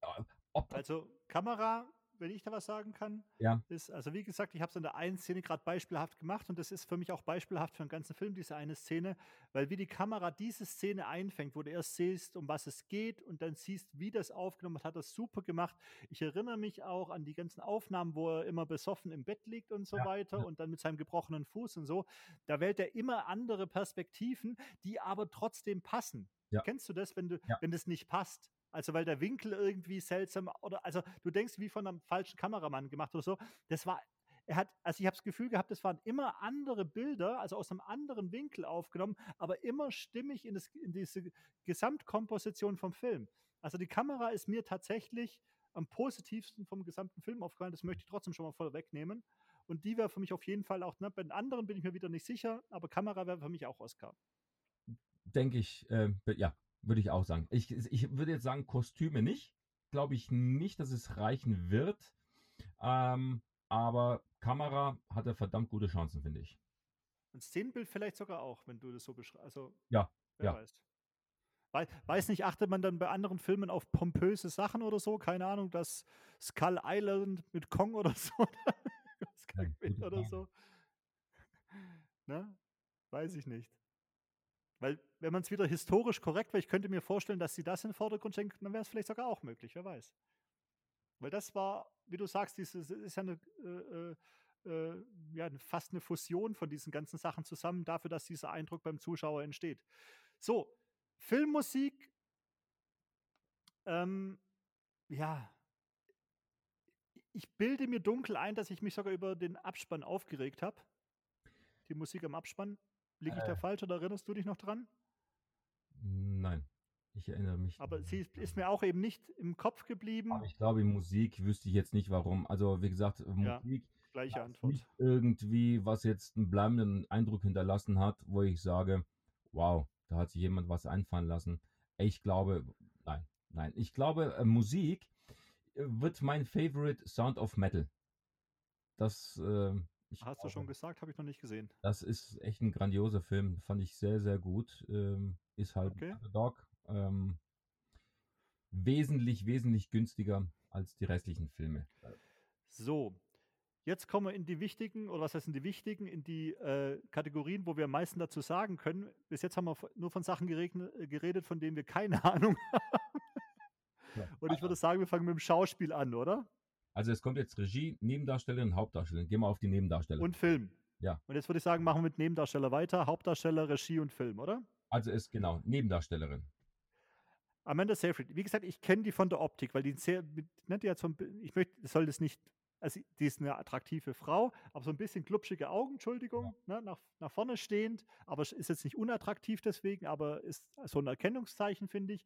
Ja, Ob Also Kamera, wenn ich da was sagen kann, Ja. ist, also wie gesagt, ich habe es in der einen Szene gerade beispielhaft gemacht und das ist für mich auch beispielhaft für den ganzen Film, diese eine Szene, weil wie die Kamera diese Szene einfängt, wo du erst siehst, um was es geht und dann siehst, wie das aufgenommen hat, hat das super gemacht. Ich erinnere mich auch an die ganzen Aufnahmen, wo er immer besoffen im Bett liegt und so Ja, weiter ja. und dann mit seinem gebrochenen Fuß und so. Da wählt er immer andere Perspektiven, die aber trotzdem passen. Kennst du das, wenn du, wenn das nicht passt? Also weil der Winkel irgendwie seltsam oder also du denkst wie von einem falschen Kameramann gemacht oder so. Das war er hat, also ich habe das Gefühl gehabt, es waren immer andere Bilder, also aus einem anderen Winkel aufgenommen, aber immer stimmig in, das, in diese Gesamtkomposition vom Film. Also die Kamera ist mir tatsächlich am positivsten vom gesamten Film aufgefallen. Das möchte ich trotzdem schon mal voll wegnehmen. Und die wäre für mich auf jeden Fall auch, ne, bei den anderen bin ich mir wieder nicht sicher, aber Kamera wäre für mich auch Oscar. Denke ich, äh, ja, würde ich auch sagen. Ich, ich würde jetzt sagen, Kostüme nicht. Glaube ich nicht, dass es reichen wird. Ähm, aber Kamera hatte verdammt gute Chancen, finde ich. Und Szenenbild vielleicht sogar auch, wenn du das so beschreibst. Also, ja, wer ja. weiß. Wei- Weiß nicht, achtet man dann bei anderen Filmen auf pompöse Sachen oder so? Keine Ahnung, das Skull Island mit Kong oder so. Oscar Ja, oder so. Ne? Weiß ich nicht. Weil, wenn man es wieder historisch korrekt, weil ich könnte mir vorstellen, dass sie das in den Vordergrund schenken, dann wäre es vielleicht sogar auch möglich, wer weiß. Weil das war, wie du sagst, dieses ist ja eine, äh, äh, äh, ja, fast eine Fusion von diesen ganzen Sachen zusammen, dafür, dass dieser Eindruck beim Zuschauer entsteht. So, Filmmusik, ähm, ja, ich bilde mir dunkel ein, dass ich mich sogar über den Abspann aufgeregt habe. Die Musik am Abspann. Liege ich da Äh. falsch oder erinnerst du dich noch dran? Nein, ich erinnere mich. Aber sie ist, ist mir auch eben nicht im Kopf geblieben. Aber ich glaube, Musik wüsste ich jetzt nicht warum. Also, wie gesagt, Ja. Musik Gleiche ist Antwort. nicht irgendwie, was jetzt einen bleibenden Eindruck hinterlassen hat, wo ich sage, wow, da hat sich jemand was einfallen lassen. Ich glaube, nein, nein. Ich glaube, äh, Musik äh, wird mein Favorite Sound of Metal. Das, äh, ich Hast du glaube, schon gesagt, habe ich noch nicht gesehen. Das ist echt ein grandioser Film. Fand ich sehr, sehr gut. Ähm, ist halt Okay. Underdog. Ähm, wesentlich, wesentlich günstiger als die restlichen Filme. So, jetzt kommen wir in die wichtigen, oder was heißt in die wichtigen, in die äh, Kategorien, wo wir am meisten dazu sagen können. Bis jetzt haben wir nur von Sachen äh, geredet, von denen wir keine Ahnung haben. Ja. Und ich würde sagen, wir fangen mit dem Schauspiel an, oder? Also es kommt jetzt Regie, Nebendarstellerin, Hauptdarstellerin. Gehen wir auf die Nebendarsteller. Und Film. Ja. Und jetzt würde ich sagen, machen wir mit Nebendarsteller weiter. Hauptdarsteller, Regie und Film, oder? Also ist genau, Nebendarstellerin. Amanda Seyfried, wie gesagt, ich kenne die von der Optik, weil die sehr, ne, die hat so ein, ich möchte, soll das nicht, also die ist eine attraktive Frau, aber so ein bisschen glubschige Augen, Entschuldigung, ne, nach, nach vorne stehend, aber ist jetzt nicht unattraktiv deswegen, aber ist so ein Erkennungszeichen, finde ich.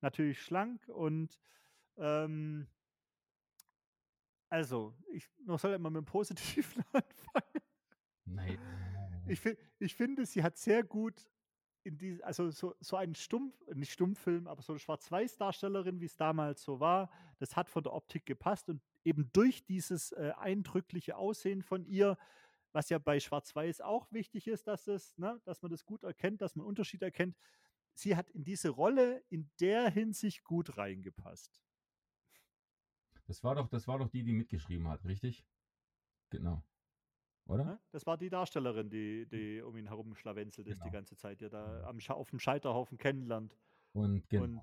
Natürlich schlank und ähm, also, ich man soll immer mit dem Positiven anfangen. Nein. Ich, ich finde, sie hat sehr gut in die, also so, so einen Stumpf, nicht Stummfilm, aber so eine Schwarz-Weiß-Darstellerin, wie es damals so war, das hat von der Optik gepasst und eben durch dieses äh, eindrückliche Aussehen von ihr, was ja bei Schwarz-Weiß auch wichtig ist, dass es, ne, dass man das gut erkennt, dass man Unterschied erkennt. Sie hat in diese Rolle in der Hinsicht gut reingepasst. Das war doch, das war doch die, die mitgeschrieben hat, richtig? Genau. Oder? Ne? Das war die Darstellerin, die, die um ihn herum schlawenzelt ist die Genau. ganze Zeit, die er da am Scha auf dem Scheiterhaufen kennenlernt. Und genau, und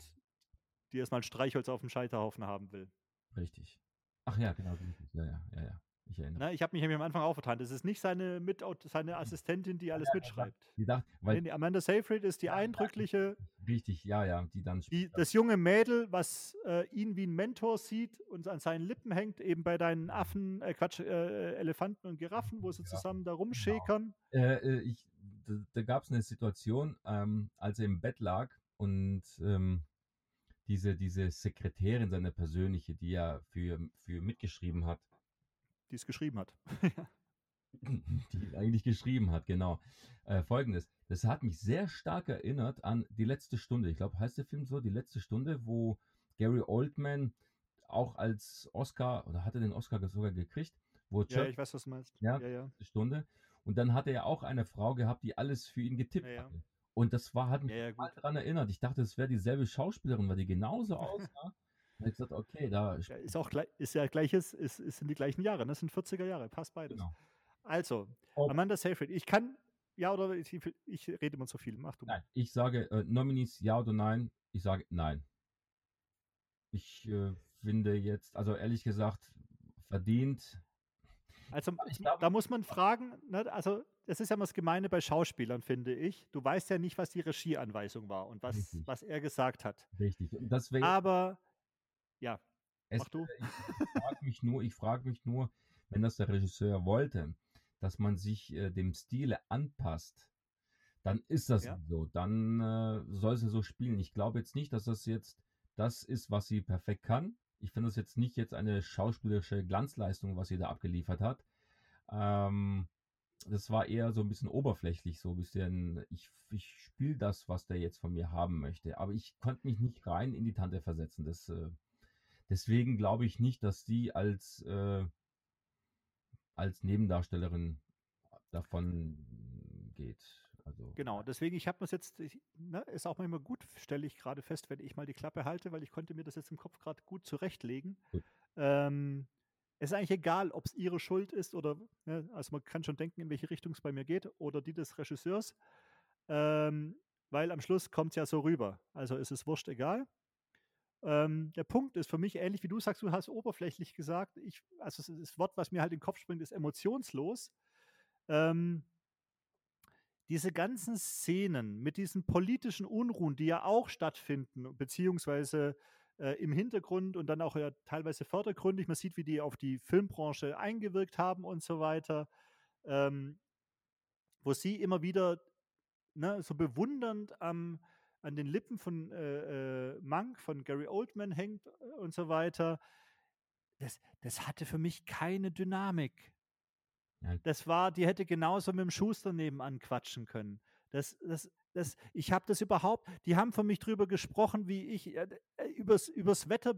die erstmal ein Streichholz auf dem Scheiterhaufen haben will. richtig. Ach ja, genau. Ja, ja, ja, ja. Ich erinnere. Ne, ich habe mich am Anfang auch vertan. Das ist nicht seine, Mit seine Assistentin, die alles mitschreibt. Die dachte, weil, Nee, Amanda Seyfried ist die Ja, ja. eindrückliche, richtig, ja, ja, die dann die, das junge Mädel, was äh, ihn wie ein Mentor sieht und an seinen Lippen hängt, eben bei deinen Affen, äh, Quatsch, äh, Elefanten und Giraffen, wo sie Giraffen, zusammen da rumschäkern. Äh, äh, ich, da, da gab es eine Situation, ähm, als er im Bett lag und ähm, diese, diese Sekretärin, seine persönliche, die er für, für mitgeschrieben hat, die es geschrieben hat. die eigentlich geschrieben hat, genau. Äh, Folgendes, das hat mich sehr stark erinnert an die letzte Stunde. Ich glaube, heißt der Film so, die letzte Stunde, wo Gary Oldman auch als Oscar, oder hatte den Oscar sogar gekriegt, wo ja, Chuck ich weiß, was du meinst. Ja. ja, ja. Stunde. Und dann hatte er auch eine Frau gehabt, die alles für ihn getippt Ja, ja. hatte. Und das war, hat mich Ja, ja, daran erinnert. Ich dachte, es wäre dieselbe Schauspielerin, weil die genauso aussah. Und ich gesagt, okay, da Ja, ist auch gleich, ist ja gleiches, ist, ist in die gleichen Jahre, ne? das sind 40er Jahre, passt beides. genau. Also, Amanda Seyfried, ich kann, ja oder ich, ich rede immer zu viel, mach du. Nein, ich sage äh, Nominees ja oder nein. Ich sage nein. Ich äh, finde jetzt, also ehrlich gesagt, verdient. Also ich glaube- da muss man fragen, ne, also das ist ja immer das Gemeine bei Schauspielern, finde ich. Du weißt ja nicht, was die Regieanweisung war und was, Richtig. was er gesagt hat. Richtig. Und deswegen, Aber ja, es, mach du. Ich frage mich nur, ich frage mich nur, wenn das der Regisseur wollte, dass man sich äh, dem Stile anpasst, dann ist das Ja. so. Dann äh, soll sie so spielen. Ich glaube jetzt nicht, dass das jetzt das ist, was sie perfekt kann. Ich finde das jetzt nicht jetzt eine schauspielerische Glanzleistung, was sie da abgeliefert hat. Ähm, das war eher so ein bisschen oberflächlich, so ein bisschen, ich, ich spiele das, was der jetzt von mir haben möchte. Aber ich konnte mich nicht rein in die Tante versetzen. Das, äh, deswegen glaube ich nicht, dass die als, äh, als Nebendarstellerin davon geht. Also, Genau, deswegen, ich habe mir jetzt, ich, ne, ist auch manchmal gut, stelle ich gerade fest, wenn ich mal die Klappe halte, weil ich konnte mir das jetzt im Kopf gerade gut zurechtlegen. Gut. Ähm, es ist eigentlich egal, ob es ihre Schuld ist oder, ne, also man kann schon denken, in welche Richtung es bei mir geht oder die des Regisseurs, ähm, weil am Schluss kommt es ja so rüber. Also ist es wurscht egal. Ähm, der Punkt ist für mich ähnlich wie du sagst, du hast oberflächlich gesagt, ich, also das, Wort, was mir halt in den Kopf springt, ist emotionslos. Ähm, diese ganzen Szenen mit diesen politischen Unruhen, die ja auch stattfinden, beziehungsweise äh, im Hintergrund und dann auch ja teilweise vordergründig, man sieht, wie die auf die Filmbranche eingewirkt haben und so weiter, ähm, wo sie immer wieder ne, so bewundernd am, an den Lippen von äh, äh, Monk, von Gary Oldman hängt äh, und so weiter. Das, das hatte für mich keine Dynamik. Ja. Das war, die hätte genauso mit dem Schuster nebenan quatschen können. Das, das, das, ich habe das überhaupt, die haben von mich drüber gesprochen, wie ich, äh, übers, übers Wetter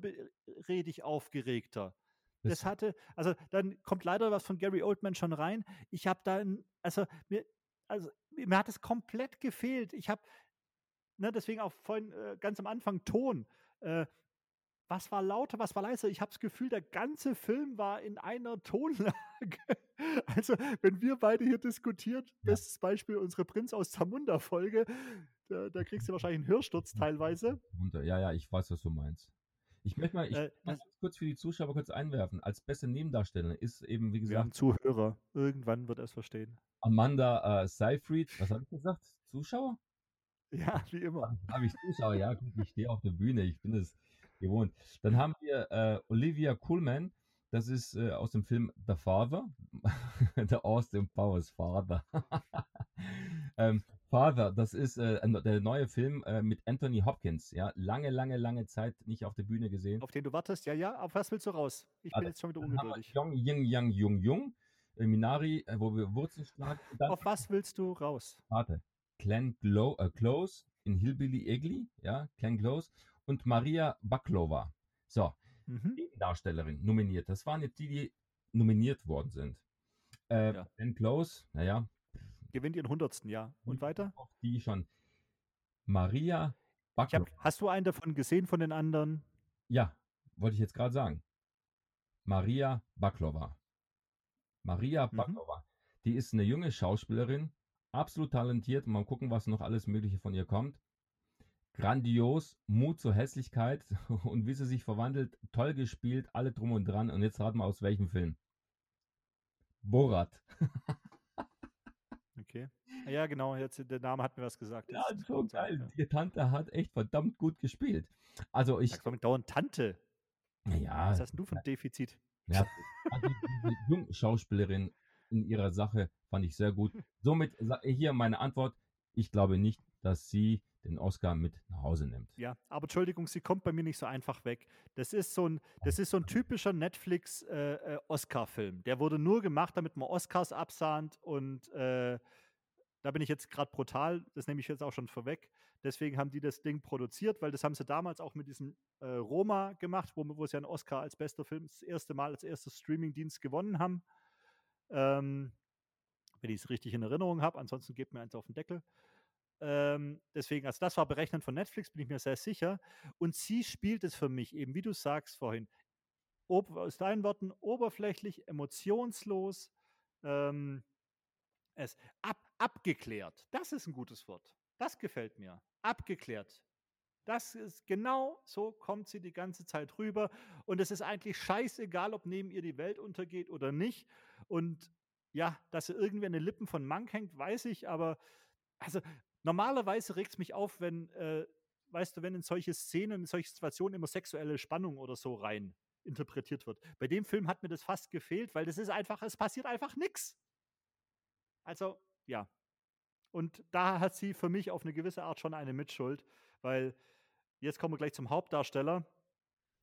rede ich aufgeregter. Das, hatte, also dann kommt leider was von Gary Oldman schon rein. Ich habe da, also mir, also mir hat es komplett gefehlt. Ich habe, ne, deswegen auch vorhin äh, ganz am Anfang Ton. Äh, was war lauter, was war leiser? Ich habe das Gefühl, der ganze Film war in einer Tonlage. Also, wenn wir beide hier diskutiert, Ja. bestes Beispiel unsere Prinz aus Zamunda-Folge, da, da kriegst du wahrscheinlich einen Hörsturz teilweise. runter. Ja, ja, ich weiß, was du meinst. Ich möchte mal, ich Äh, das- kurz für die Zuschauer kurz einwerfen. Als beste Nebendarstellerin ist eben, wie Wir gesagt, haben Zuhörer. Irgendwann wird er es verstehen. Amanda äh, Seyfried. Was habe ich gesagt? Zuschauer? Ja, wie immer. Habe ich Zuschauer? Ja, gut, ich stehe auf der Bühne, ich bin es gewohnt. Dann haben wir äh, Olivia Colman, das ist äh, aus dem Film The Father, der Austin Powers Father. ähm, Father, das ist äh, der neue Film äh, mit Anthony Hopkins. Ja, lange, lange, lange Zeit nicht auf der Bühne gesehen. Auf den du wartest, ja, ja, auf was willst du raus? Ich bin Warte, jetzt schon wieder ungeduldig. Yong Ying Yang Jung Jung, äh, Minari, äh, wo wir Wurzeln schlagen. Auf was willst du raus? warte, Glenn äh, Close in Hillbilly Egli, ja, Glenn Close und Maria Baklova. So, Mhm. Darstellerin nominiert. Das waren jetzt die, die nominiert worden sind. Äh, Ja. Glenn Close, naja, Gewinnt ihren hundertsten Jahr. Und weiter? auch die schon. Maria Baklova. hab, hast du einen davon gesehen von den anderen? Ja, wollte ich jetzt gerade sagen. Maria Baklova. Maria Mhm. Baklova. Die ist eine junge Schauspielerin, absolut talentiert. Mal gucken, was noch alles Mögliche von ihr kommt. Grandios, Mut zur Hässlichkeit und wie sie sich verwandelt, toll gespielt, alle drum und dran. Und jetzt rat mal aus welchem Film. Borat. Okay. Ah Ja, genau, jetzt der Name hat mir was gesagt. Ja, so geil. ja. Die Tante hat echt verdammt gut gespielt. Also ich, mit dauernd Tante? ja, Was hast du für ein Defizit? Ja, also diese Jungschauspielerin in ihrer Sache fand ich sehr gut. Somit sa- hier meine Antwort. Ich glaube nicht, dass sie den Oscar mit nach Hause nimmt. Ja, aber Entschuldigung, sie kommt bei mir nicht so einfach weg. Das ist so ein, das ist so ein typischer Netflix-Oscar-Film. Der wurde nur gemacht, damit man Oscars absahnt und äh, da bin ich jetzt gerade brutal, das nehme ich jetzt auch schon vorweg. Deswegen haben die das Ding produziert, weil das haben sie damals auch mit diesem äh, Roma gemacht, wo, wo sie einen Oscar als bester Film das erste Mal als erster Streamingdienst gewonnen haben. Ähm, wenn ich es richtig in Erinnerung habe, ansonsten gebt mir eins auf den Deckel. Ähm, deswegen, also das war berechnet von Netflix, bin ich mir sehr sicher. Und sie spielt es für mich eben, wie du sagst vorhin, aus deinen Worten, oberflächlich, emotionslos, ähm, es ab, abgeklärt. Das ist ein gutes Wort. Das gefällt mir. Abgeklärt. Das ist genau so kommt sie die ganze Zeit rüber. Und es ist eigentlich scheißegal, ob neben ihr die Welt untergeht oder nicht. Und ja, dass sie irgendwie an den Lippen von Mank hängt, weiß ich, aber also normalerweise regt es mich auf, wenn, äh, weißt du, wenn in solche Szenen, in solche Situationen immer sexuelle Spannung oder so rein interpretiert wird. Bei dem Film hat mir das fast gefehlt, weil das ist einfach, es passiert einfach nichts. Also, ja. Und da hat sie für mich auf eine gewisse Art schon eine Mitschuld, weil jetzt kommen wir gleich zum Hauptdarsteller.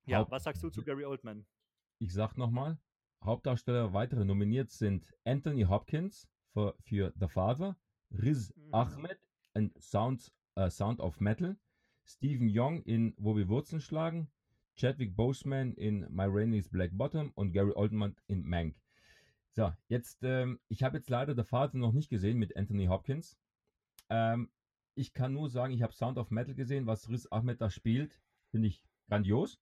Ja, Haupt- was sagst du zu Gary Oldman? Ich sag nochmal, Hauptdarsteller weitere nominiert sind Anthony Hopkins für, für The Father, Riz Mhm. Ahmed in Sound, äh, Sound of Metal, Stephen Young in Wo wir Wurzeln schlagen, Chadwick Boseman in My Rainey's Black Bottom und Gary Oldman in Mank. So, jetzt, ähm, ich habe jetzt leider The Father noch nicht gesehen mit Anthony Hopkins. Ähm, ich kann nur sagen, ich habe Sound of Metal gesehen, was Riz Ahmed da spielt, finde ich grandios.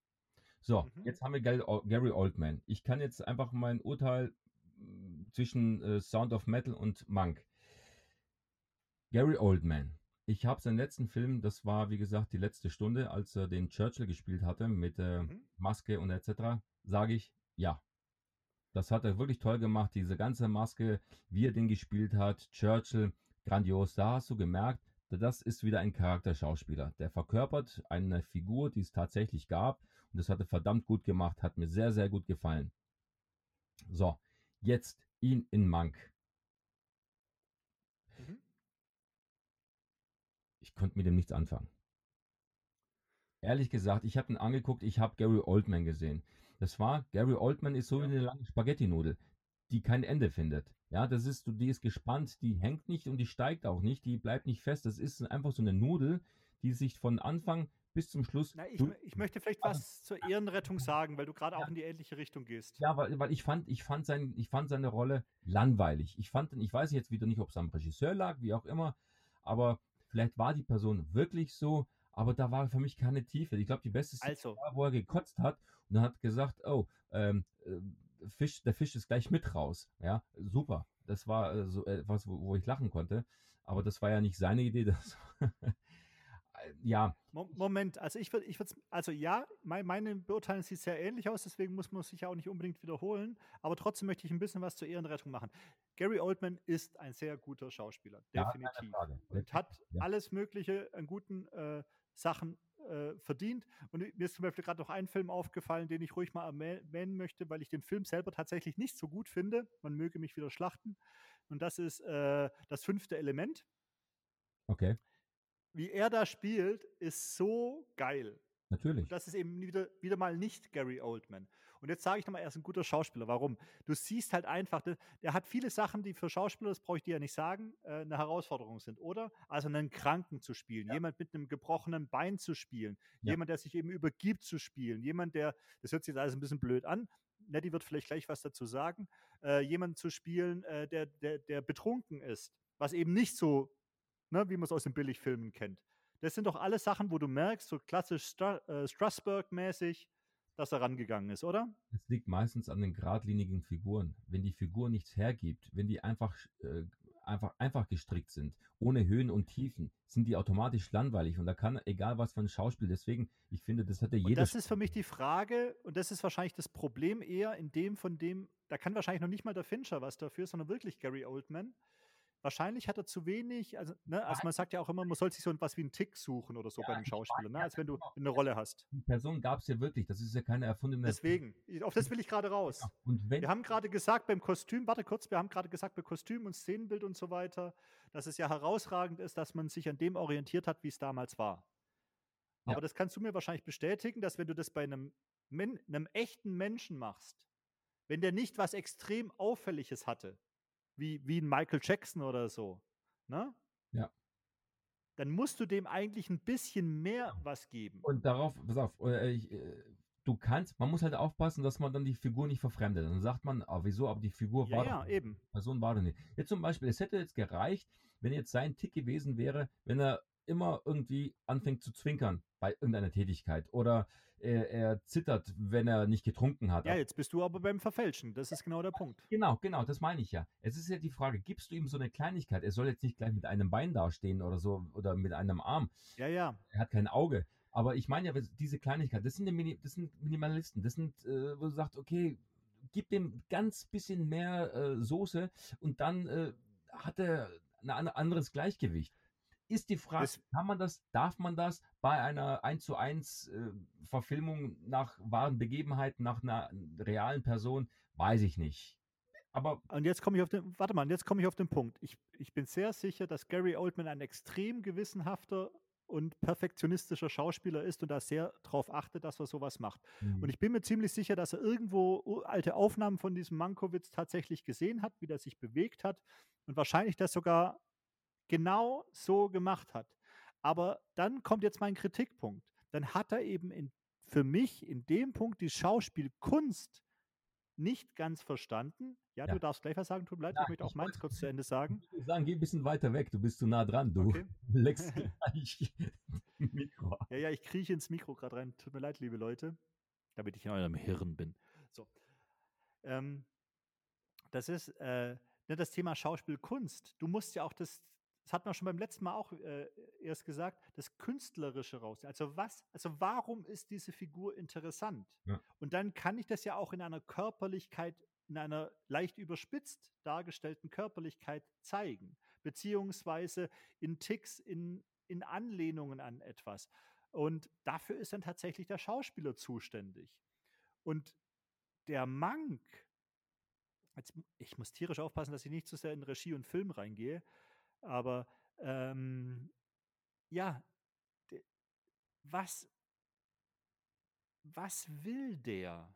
So, Mhm. jetzt haben wir Gary Ol- Gary Oldman. Ich kann jetzt einfach mein Urteil mm, zwischen äh, Sound of Metal und Monk. Gary Oldman. Ich habe seinen letzten Film, das war wie gesagt die letzte Stunde, als er den Churchill gespielt hatte mit äh, Mhm. Maske und etc. Sage ich ja. Das hat er wirklich toll gemacht, diese ganze Maske, wie er den gespielt hat, Churchill, grandios. Da hast du gemerkt, das ist wieder ein Charakterschauspieler. Der verkörpert eine Figur, die es tatsächlich gab. Und das hat er verdammt gut gemacht, hat mir sehr, sehr gut gefallen. So, jetzt ihn in Mank. Mhm. Ich konnte mit dem nichts anfangen. Ehrlich gesagt, ich habe ihn angeguckt, ich habe Gary Oldman gesehen. Das war, Gary Oldman ist so Ja. wie eine lange Spaghetti-Nudel, die kein Ende findet. Ja, das ist, die ist gespannt, die hängt nicht und die steigt auch nicht, die bleibt nicht fest. Das ist einfach so eine Nudel, die sich von Anfang bis zum Schluss. Na, ich, ich möchte vielleicht was zur Ehrenrettung sagen, weil du gerade Ja. auch in die ähnliche Richtung gehst. Ja, weil, weil ich fand, ich fand sein, ich fand seine Rolle langweilig. Ich fand, ich weiß jetzt wieder nicht, ob es am Regisseur lag, wie auch immer, aber vielleicht war die Person wirklich so, aber da war für mich keine Tiefe. Ich glaube, die beste Szene Also, war, wo er gekotzt hat und dann hat gesagt, oh, ähm, äh, Fisch, der Fisch ist gleich mit raus. Ja, super. Das war äh, so etwas, wo, wo ich lachen konnte. Aber das war ja nicht seine Idee. Das ja, Mo- Moment, also ich würde, ich würde, also ja, mein, meine Beurteilung sieht sehr ähnlich aus, deswegen muss man es sich ja auch nicht unbedingt wiederholen, aber trotzdem möchte ich ein bisschen was zur Ehrenrettung machen. Gary Oldman ist ein sehr guter Schauspieler, ja, definitiv. Frage. und hat Ja. alles Mögliche an guten äh, Sachen äh, verdient. Und mir ist zum Beispiel gerade noch ein Film aufgefallen, den ich ruhig mal erwäh- erwähnen möchte, weil ich den Film selber tatsächlich nicht so gut finde. Man möge mich wieder schlachten. Und das ist äh, das fünfte Element. Okay, Wie er da spielt, ist so geil. natürlich. Und das ist eben wieder, wieder mal nicht Gary Oldman. Und jetzt sage ich nochmal, er ist ein guter Schauspieler. Warum? Du siehst halt einfach, der, der hat viele Sachen, die für Schauspieler, das brauche ich dir ja nicht sagen, äh, eine Herausforderung sind, oder? Also einen Kranken zu spielen, Ja. jemand mit einem gebrochenen Bein zu spielen, Ja. jemand, der sich eben übergibt zu spielen, jemand, der, das hört sich jetzt alles ein bisschen blöd an, Nettie wird vielleicht gleich was dazu sagen, äh, jemand zu spielen, äh, der, der, der betrunken ist, was eben nicht so, ne, wie man es aus den Billigfilmen kennt. Das sind doch alles Sachen, wo du merkst, so klassisch Stra äh, Strasbourg-mäßig, dass er rangegangen ist, oder? Es liegt meistens an den geradlinigen Figuren. Wenn die Figur nichts hergibt, wenn die einfach, äh, einfach, einfach gestrickt sind, ohne Höhen und Tiefen, sind die automatisch langweilig. Und da kann, egal was für ein Schauspiel, deswegen, ich finde, das hätte Und jeder. das ist für mich die Frage, und das ist wahrscheinlich das Problem eher in dem, von dem, da kann wahrscheinlich noch nicht mal der Fincher was dafür, sondern wirklich Gary Oldman. Wahrscheinlich hat er zu wenig, also, ne, also man sagt ja auch immer, man soll sich so was wie einen Tick suchen oder so Ja, bei einem Schauspieler, ne, als wenn du genau. eine Rolle hast. die Person gab es ja wirklich. Das ist ja keine erfundene. Deswegen, auf das will ich gerade raus. Ja. Und wenn, Wir haben gerade gesagt beim Kostüm, warte kurz, wir haben gerade gesagt bei Kostüm und Szenenbild und so weiter, dass es ja herausragend ist, dass man sich an dem orientiert hat, wie es damals war. Ja. Aber das kannst du mir wahrscheinlich bestätigen, dass wenn du das bei einem, einem echten Menschen machst, wenn der nicht was extrem Auffälliges hatte, wie, wie ein Michael Jackson oder so, ne? Ja. Dann musst du dem eigentlich ein bisschen mehr was geben. und darauf, pass auf, äh, ich, äh, du kannst, man muss halt aufpassen, dass man dann die Figur nicht verfremdet. Dann sagt man, ah, wieso, aber die Figur ja, war ja, doch eben. Person war doch nicht. Jetzt zum Beispiel, es hätte jetzt gereicht, wenn jetzt sein Tick gewesen wäre, wenn er immer irgendwie anfängt zu zwinkern bei irgendeiner Tätigkeit oder er, er zittert, wenn er nicht getrunken hat. Ja, jetzt bist du aber beim Verfälschen. Das ist genau der Punkt. Genau, genau, das meine ich ja. Es ist ja die Frage, gibst du ihm so eine Kleinigkeit? Er soll jetzt nicht gleich mit einem Bein dastehen oder so oder mit einem Arm. Ja, ja. Er hat kein Auge. Aber ich meine ja, diese Kleinigkeit, das sind, die das sind Minimalisten. Das sind, äh, wo du sagst, okay, gib dem ganz bisschen mehr äh, Soße und dann äh, hat er ein an- anderes Gleichgewicht. Ist die Frage, Das- kann man das, darf man das bei einer 1 zu 1 äh, Verfilmung nach wahren Begebenheiten, nach einer realen Person? Weiß ich nicht. Aber Und jetzt komme ich auf den, warte mal, jetzt komme ich auf den Punkt. Ich, ich bin sehr sicher, dass Gary Oldman ein extrem gewissenhafter und perfektionistischer Schauspieler ist und da sehr darauf achtet, dass er sowas macht. hm, Und ich bin mir ziemlich sicher, dass er irgendwo alte Aufnahmen von diesem Mankowitz tatsächlich gesehen hat, wie der sich bewegt hat und wahrscheinlich das sogar genau so gemacht hat. Aber dann kommt jetzt mein Kritikpunkt. Dann hat er eben in, für mich in dem Punkt die Schauspielkunst nicht ganz verstanden. Ja, Ja. du darfst gleich was sagen, tut mir leid, Ja, ich möchte auch meins kurz zu Ende sagen. ich würde sagen, geh ein bisschen weiter weg, du bist zu nah dran, du Okay. leckst gleich Mikro. Ja, ja, ich krieche ins Mikro gerade rein. Tut mir leid, liebe Leute. Damit ich in eurem Hirn bin. So. Ähm, das ist äh, ne, das Thema Schauspielkunst. Du musst ja auch das, das hat man schon beim letzten Mal auch äh, erst gesagt, das Künstlerische raus. Also was, also warum ist diese Figur interessant? Ja. Und dann kann ich das ja auch in einer Körperlichkeit, in einer leicht überspitzt dargestellten Körperlichkeit zeigen, beziehungsweise in Ticks, in, in Anlehnungen an etwas. Und dafür ist dann tatsächlich der Schauspieler zuständig. Und der Mank, jetzt, ich muss tierisch aufpassen, dass ich nicht zu sehr in Regie und Film reingehe, aber ähm, ja, was, was will der?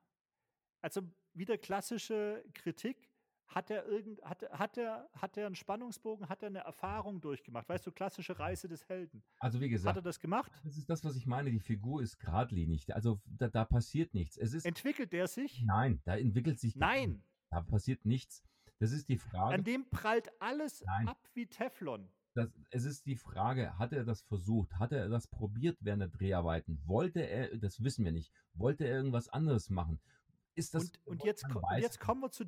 Also wieder klassische Kritik. Hat er irgend, hat, hat er, hat er einen Spannungsbogen, hat er eine Erfahrung durchgemacht? Weißt du, klassische Reise des Helden. Also wie Hat gesagt, er das gemacht? das ist das, was ich meine. Die Figur ist geradlinig. Also da, da passiert nichts. Es ist Entwickelt er sich? nein, da entwickelt sich Nein. nichts. Da passiert nichts. Das ist die Frage. An dem prallt alles Nein. ab wie Teflon. das, es ist die Frage, hat er das versucht? Hat er das probiert während der Dreharbeiten? Wollte er, das wissen wir nicht, wollte er irgendwas anderes machen? Ist das, und, und, jetzt, und jetzt kommen wir zu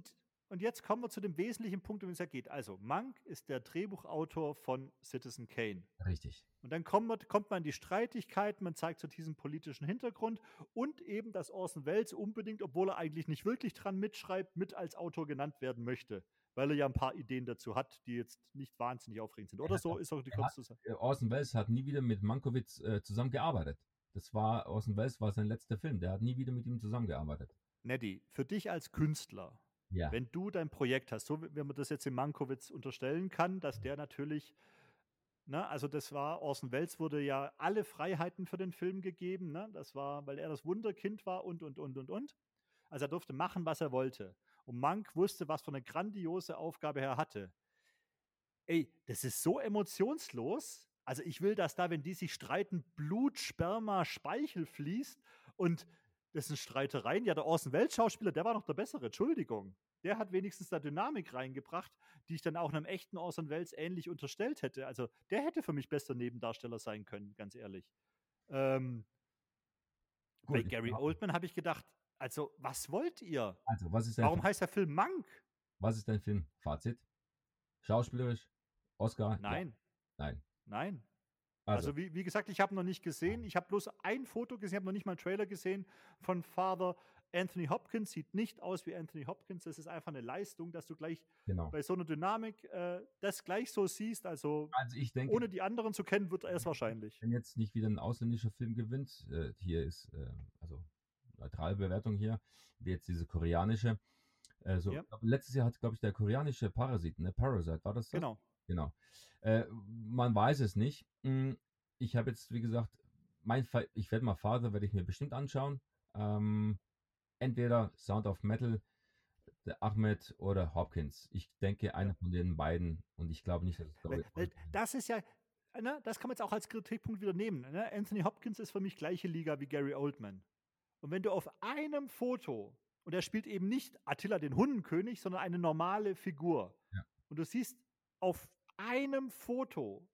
und jetzt kommen wir zu dem wesentlichen Punkt, um den es ja geht. Also, Mank ist der Drehbuchautor von Citizen Kane. Richtig. Und dann kommt man, kommt man in die Streitigkeiten, man zeigt so diesen politischen Hintergrund und eben, dass Orson Welles unbedingt, obwohl er eigentlich nicht wirklich dran mitschreibt, mit als Autor genannt werden möchte. Weil er ja ein paar Ideen dazu hat, die jetzt nicht wahnsinnig aufregend sind. Oder so ist auch die kurze Äh, Orson Welles hat nie wieder mit Mankiewicz äh, zusammengearbeitet. Das war, Orson Welles war sein letzter Film. Der hat nie wieder mit ihm zusammengearbeitet. Neddy, für dich als Künstler, Ja. wenn du dein Projekt hast, so wie man das jetzt im Mankowitz unterstellen kann, dass der natürlich, ne, also das war, Orson Welles wurde ja alle Freiheiten für den Film gegeben, ne? Das war, weil er das Wunderkind war und und und und und. Also er durfte machen, was er wollte. Und Mank wusste, was für eine grandiose Aufgabe er hatte. Ey, das ist so emotionslos. Also ich will, dass da, wenn die sich streiten, Blut, Sperma, Speichel fließt und das sind Streitereien. Ja, der Orson Welles Schauspieler, der war noch der bessere, Entschuldigung. Der hat wenigstens da Dynamik reingebracht, die ich dann auch einem echten Orson Welles ähnlich unterstellt hätte. Also der hätte für mich bester Nebendarsteller sein können, ganz ehrlich. Ähm, bei Gut, Gary ich- Oldman habe ich gedacht, also was wollt ihr? Also, was ist Warum heißt der Film Mank? was ist dein Film? Fazit? Schauspielerisch? Oscar? Ja. Nein, Nein. Also, Also, wie, wie gesagt, ich habe noch nicht gesehen. Ich habe bloß ein Foto gesehen, ich habe noch nicht mal einen Trailer gesehen von Father Anthony Hopkins. Sieht nicht aus wie Anthony Hopkins. Das ist einfach eine Leistung, dass du gleich genau. bei so einer Dynamik äh, das gleich so siehst. Also Also, denke, ohne die anderen zu kennen, wird er es wahrscheinlich. wenn jetzt nicht wieder ein ausländischer Film gewinnt, äh, hier ist äh, also neutrale Bewertung hier, wie jetzt diese koreanische. So, Ja. glaub, letztes Jahr hat, glaube ich, der koreanische Parasit, ne? Parasite, war das das? Genau. Genau. Äh, man weiß es nicht. Mm, Ich habe jetzt, wie gesagt, mein Fa ich werde mal Father, werde ich mir bestimmt anschauen. Ähm, entweder Sound of Metal, der Ahmed oder Hopkins. Ich denke, einer von den beiden und ich glaube nicht, dass es weil das ist ja, ne, das kann man jetzt auch als Kritikpunkt wieder nehmen. Ne? Anthony Hopkins ist für mich gleiche Liga wie Gary Oldman. Und wenn du auf einem Foto, und er spielt eben nicht Attila den Hundenkönig, sondern eine normale Figur, Ja. und du siehst auf einem Foto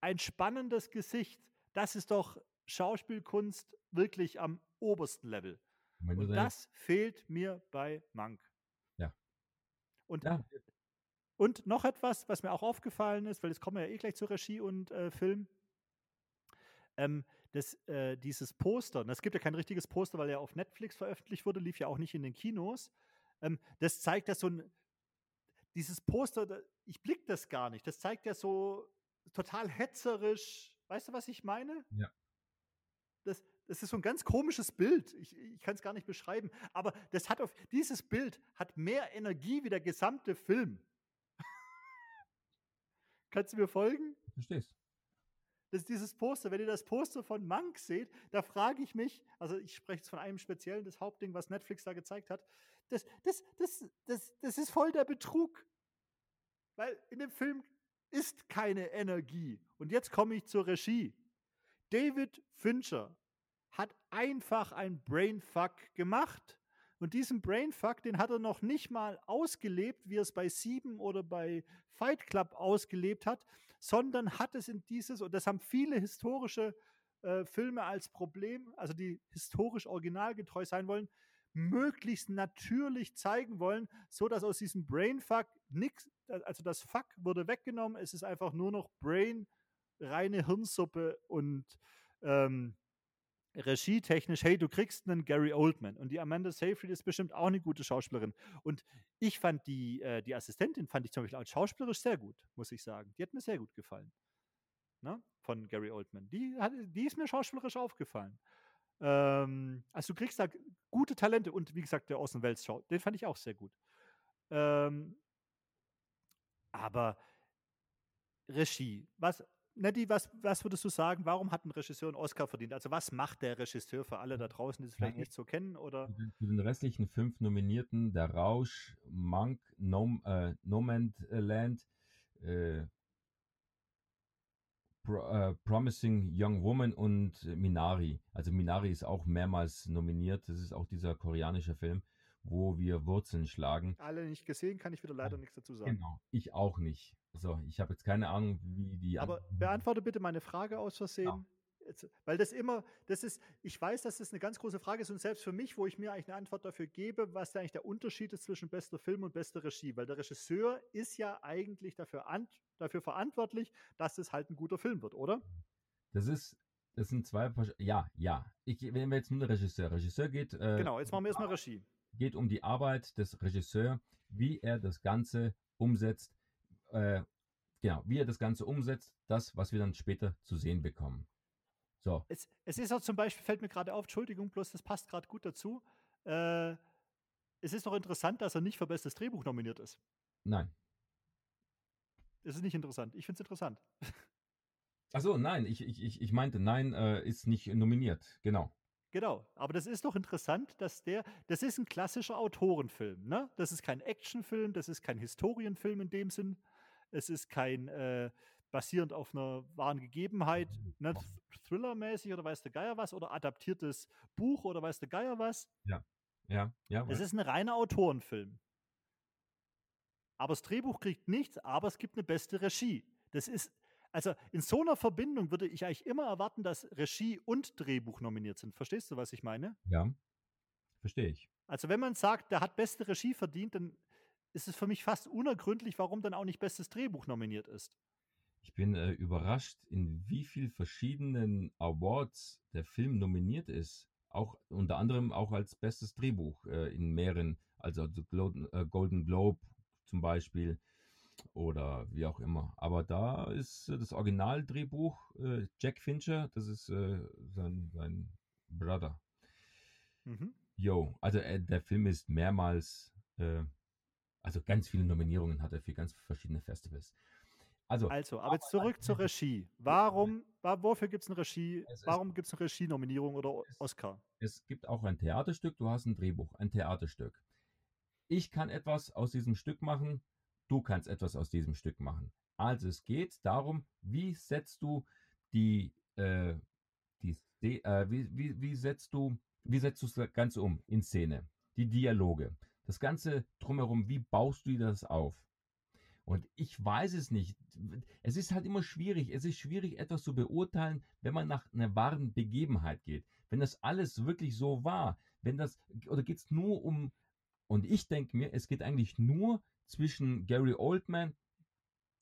ein spannendes Gesicht, das ist doch Schauspielkunst wirklich am obersten Level. Und das fehlt mir bei Mank. Ja. Und, Ja. und noch etwas, was mir auch aufgefallen ist, weil jetzt kommen wir ja eh gleich zu Regie und äh, Film. Ähm, das, äh, dieses Poster, das gibt ja kein richtiges Poster, weil er auf Netflix veröffentlicht wurde, lief ja auch nicht in den Kinos. Ähm, das zeigt ja so ein, dieses Poster, ich blick das gar nicht. Das zeigt ja so total hetzerisch. Weißt du, was ich meine? Ja. Das, das ist so ein ganz komisches Bild. Ich, ich kann es gar nicht beschreiben. Aber das hat auf, dieses Bild hat mehr Energie wie der gesamte Film. Kannst du mir folgen? Verstehst? Das ist dieses Poster. Wenn ihr das Poster von Monk seht, da frage ich mich, also ich spreche jetzt von einem speziellen, das Hauptding, was Netflix da gezeigt hat, das, das, das, das, das ist voll der Betrug. Weil in dem Film ist keine Energie. Und jetzt komme ich zur Regie. David Fincher hat einfach ein Brainfuck gemacht. Und diesen Brainfuck, den hat er noch nicht mal ausgelebt, wie er es bei Sieben oder bei Fight Club ausgelebt hat, sondern hat es in dieses, und das haben viele historische äh, Filme als Problem, also die historisch originalgetreu sein wollen, möglichst natürlich zeigen wollen, so dass aus diesem Brainfuck nichts, also das Fuck wurde weggenommen, es ist einfach nur noch Brain, reine Hirnsuppe und ähm, regietechnisch, hey, du kriegst einen Gary Oldman und die Amanda Seyfried ist bestimmt auch eine gute Schauspielerin. Und ich fand die, äh, die Assistentin, fand ich zum Beispiel auch schauspielerisch sehr gut, muss ich sagen. Die hat mir sehr gut gefallen. Ne, von Gary Oldman. Die, hat, die ist mir schauspielerisch aufgefallen. Ähm, also du kriegst da gute Talente und wie gesagt, der Orson Welles Show, den fand ich auch sehr gut. Ähm, aber Regie, was, Nettie, was, was würdest du sagen, warum hat ein Regisseur einen Oscar verdient? Also was macht der Regisseur für alle da draußen, die es vielleicht nicht so kennen? Oder? Für den restlichen fünf Nominierten, Der Rausch, Monk, Nom, äh, Land, äh, Pro, äh, Promising Young Woman und Minari. Also Minari ist auch mehrmals nominiert. Das ist auch dieser koreanische Film, wo wir Wurzeln schlagen. Alle nicht gesehen, kann ich wieder leider nichts dazu sagen. Genau, ich auch nicht. So, ich habe jetzt keine Ahnung, wie die. Aber beantworte bitte meine Frage aus Versehen. Ja. Jetzt, weil das immer, das ist, ich weiß, dass das eine ganz große Frage ist und selbst für mich, wo ich mir eigentlich eine Antwort dafür gebe, was da eigentlich der Unterschied ist zwischen bester Film und bester Regie, weil der Regisseur ist ja eigentlich dafür, an, dafür verantwortlich, dass es halt ein guter Film wird, oder? Das ist, das sind zwei, ja, ja. Ich, wenn wir jetzt nur der Regisseur, Regisseur geht. Äh, genau, jetzt machen wir erstmal Regie. Geht um die Arbeit des Regisseurs, wie er das Ganze umsetzt äh, genau, wie er das Ganze umsetzt, das, was wir dann später zu sehen bekommen. So. Es, es ist auch zum Beispiel, fällt mir gerade auf, Entschuldigung, bloß das passt gerade gut dazu. Äh, es ist noch interessant, dass er nicht für bestes Drehbuch nominiert ist. Nein. Es ist nicht interessant. Ich finde es interessant. Achso, nein, ich, ich, ich meinte, nein, äh, ist nicht nominiert. Genau. Genau, aber das ist doch interessant, dass der, das ist ein klassischer Autorenfilm, ne? Das ist kein Actionfilm, das ist kein Historienfilm in dem Sinn, es ist kein äh, basierend auf einer wahren Gegebenheit, ne, Thriller-mäßig oder weiß der Geier was, oder adaptiertes Buch oder weiß der Geier was. Ja, ja, ja. Es ist ein reiner Autorenfilm. Aber das Drehbuch kriegt nichts, aber es gibt eine beste Regie. Das ist, also in so einer Verbindung würde ich eigentlich immer erwarten, dass Regie und Drehbuch nominiert sind. Verstehst du, was ich meine? Ja, verstehe ich. Also wenn man sagt, der hat beste Regie verdient, dann ist es für mich fast unergründlich, warum dann auch nicht bestes Drehbuch nominiert ist. Ich bin äh, überrascht, in wie vielen verschiedenen Awards der Film nominiert ist. Auch unter anderem auch als bestes Drehbuch äh, in mehreren, also Golden, äh, Golden Globe zum Beispiel oder wie auch immer. Aber da ist äh, das Originaldrehbuch äh, Jack Fincher, das ist äh, sein, sein Brother. Mhm. Jo, also der Film ist mehrmals also ganz viele Nominierungen hat er für ganz verschiedene Festivals. Also, also aber jetzt zurück zur Regie. Warum, wofür gibt es eine Regie? Warum gibt es eine Regie-Nominierung oder Oscar? Es gibt auch ein Theaterstück, du hast ein Drehbuch, ein Theaterstück. Ich kann etwas aus diesem Stück machen, du kannst etwas aus diesem Stück machen. Also es geht darum, wie setzt du die, äh, die äh, wie, wie, wie setzt du, wie setzt du das Ganze um in Szene? Die Dialoge das Ganze drumherum, wie baust du das auf? Und ich weiß es nicht. Es ist halt immer schwierig. Es ist schwierig, etwas zu beurteilen, wenn man nach einer wahren Begebenheit geht. Wenn das alles wirklich so war, wenn das, oder geht es nur um, und ich denke mir, es geht eigentlich nur zwischen Gary Oldman,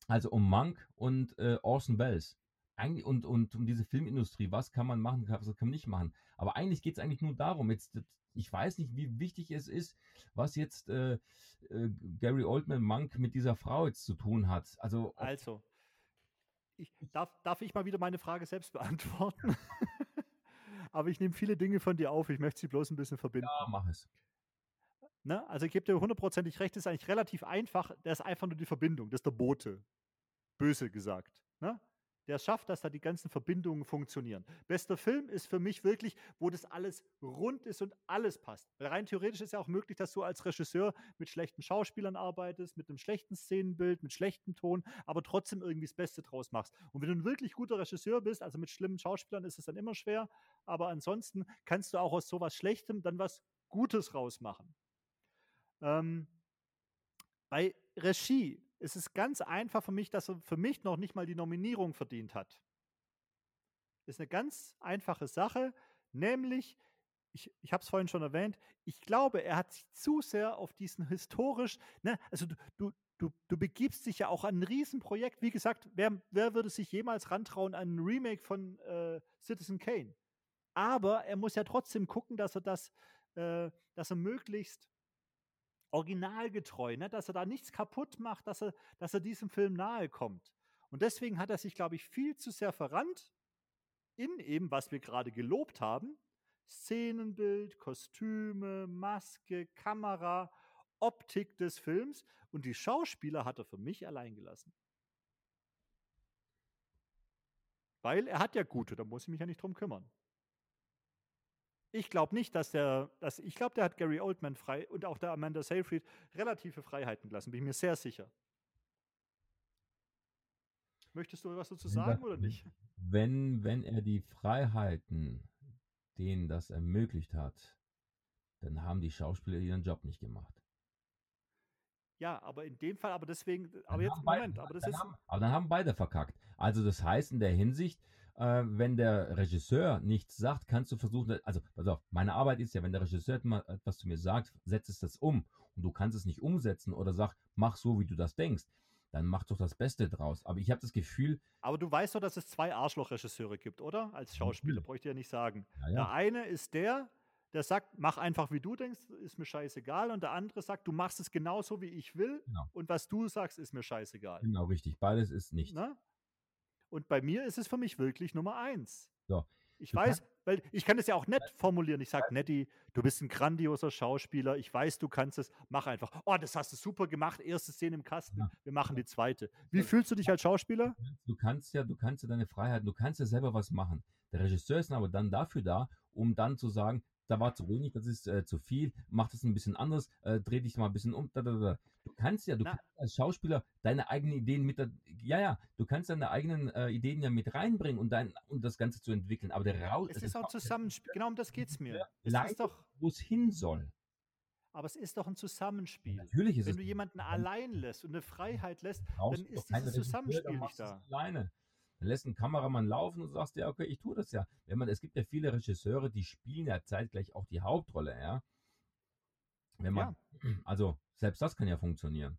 also um Monk und äh, Orson Welles. Eigentlich, und, und um diese Filmindustrie, was kann man machen, was kann man nicht machen. Aber eigentlich geht es eigentlich nur darum, jetzt ich weiß nicht, wie wichtig es ist, was jetzt äh, äh, Gary Oldman Monk mit dieser Frau jetzt zu tun hat. Also, also ich, darf, darf ich mal wieder meine Frage selbst beantworten? Aber ich nehme viele Dinge von dir auf. Ich möchte sie bloß ein bisschen verbinden. Ja, mach es. Ne? Also ich gebe dir hundertprozentig recht, das ist eigentlich relativ einfach. Das ist einfach nur die Verbindung. Das ist der Bote. Böse gesagt. Ne? Der es schafft, dass da die ganzen Verbindungen funktionieren. Bester Film ist für mich wirklich, wo das alles rund ist und alles passt. Weil rein theoretisch ist ja auch möglich, dass du als Regisseur mit schlechten Schauspielern arbeitest, mit einem schlechten Szenenbild, mit schlechtem Ton, aber trotzdem irgendwie das Beste draus machst. Und wenn du ein wirklich guter Regisseur bist, also mit schlimmen Schauspielern ist es dann immer schwer, aber ansonsten kannst du auch aus sowas Schlechtem dann was Gutes rausmachen. Ähm, bei Regie ist es ganz einfach für mich, dass er für mich noch nicht mal die Nominierung verdient hat. Ist eine ganz einfache Sache, nämlich, ich, ich habe es vorhin schon erwähnt, ich glaube, er hat sich zu sehr auf diesen historisch, ne, also du, du, du, du begibst dich ja auch an ein Riesenprojekt. Wie gesagt, wer, wer würde sich jemals rantrauen an ein Remake von äh, Citizen Kane? Aber er muss ja trotzdem gucken, dass er das, äh, dass er möglichst originalgetreu, ne? dass er da nichts kaputt macht, dass er, dass er diesem Film nahe kommt. Und deswegen hat er sich, glaube ich, viel zu sehr verrannt in eben, was wir gerade gelobt haben. Szenenbild, Kostüme, Maske, Kamera, Optik des Films. Und die Schauspieler hat er für mich allein gelassen. Weil er hat ja gute, da muss ich mich ja nicht drum kümmern. Ich glaube nicht, dass der, dass, ich glaube, der hat Gary Oldman frei und auch der Amanda Seyfried relative Freiheiten gelassen, bin ich mir sehr sicher. Möchtest du was dazu sagen oder nicht? Wenn, wenn er die Freiheiten, denen das ermöglicht hat, dann haben die Schauspieler ihren Job nicht gemacht. Ja, aber in dem Fall, aber deswegen, Dann aber jetzt, haben beide- Moment, aber das dann ist, haben, aber dann haben beide verkackt. Also das heißt in der Hinsicht, äh, wenn der Regisseur nichts sagt, kannst du versuchen, also pass auf, meine Arbeit ist ja, wenn der Regisseur etwas zu mir sagt, setzt es das um und du kannst es nicht umsetzen oder sag, mach so, wie du das denkst, dann mach doch das Beste draus. Aber ich habe das Gefühl, aber du weißt doch, dass es zwei Arschlochregisseure gibt, oder? Als Schauspieler, bräuchte ich ja nicht sagen. ja, Der ja, eine ist der, der sagt, mach einfach wie du denkst, ist mir scheißegal. Und der andere sagt, du machst es genauso wie ich will. Genau. Und was du sagst, ist mir scheißegal. genau richtig, beides ist nicht. Ne? Und bei mir ist es für mich wirklich Nummer eins. So, Ich du weiß, weil ich kann es ja auch nett formulieren. Ich sage, Netti, du bist ein grandioser Schauspieler. Ich weiß, du kannst es. Mach einfach. Oh, das hast du super gemacht. Erste Szene im Kasten. Ja. Wir machen die zweite. Wie fühlst du dich als Schauspieler? du kannst ja, du kannst ja deine Freiheiten, du kannst ja selber was machen. Der Regisseur ist aber dann dafür da, um dann zu sagen, da war zu wenig, das ist äh, zu viel, mach das ein bisschen anders, äh, dreh dich mal ein bisschen um. Da, da, da. Du kannst ja, du Na. kannst als Schauspieler deine eigenen Ideen mit, ja, ja, du kannst deine eigenen äh, Ideen ja mit reinbringen und dein, und das Ganze zu entwickeln. Aber der Raus, Es ist auch ein Zusammenspiel. Genau um das geht es mir. Ist doch, wo es hin soll. aber es ist doch ein Zusammenspiel. Natürlich ist Wenn es. du jemanden allein lässt und eine Freiheit lässt, dann ist dieses Zusammenspiel nicht da. Alleine. Dann lässt ein Kameramann laufen und sagst ja, okay, ich tue das ja. Wenn man, es gibt ja viele Regisseure, die spielen ja zeitgleich auch die Hauptrolle, ja. Wenn man, also selbst das kann ja funktionieren.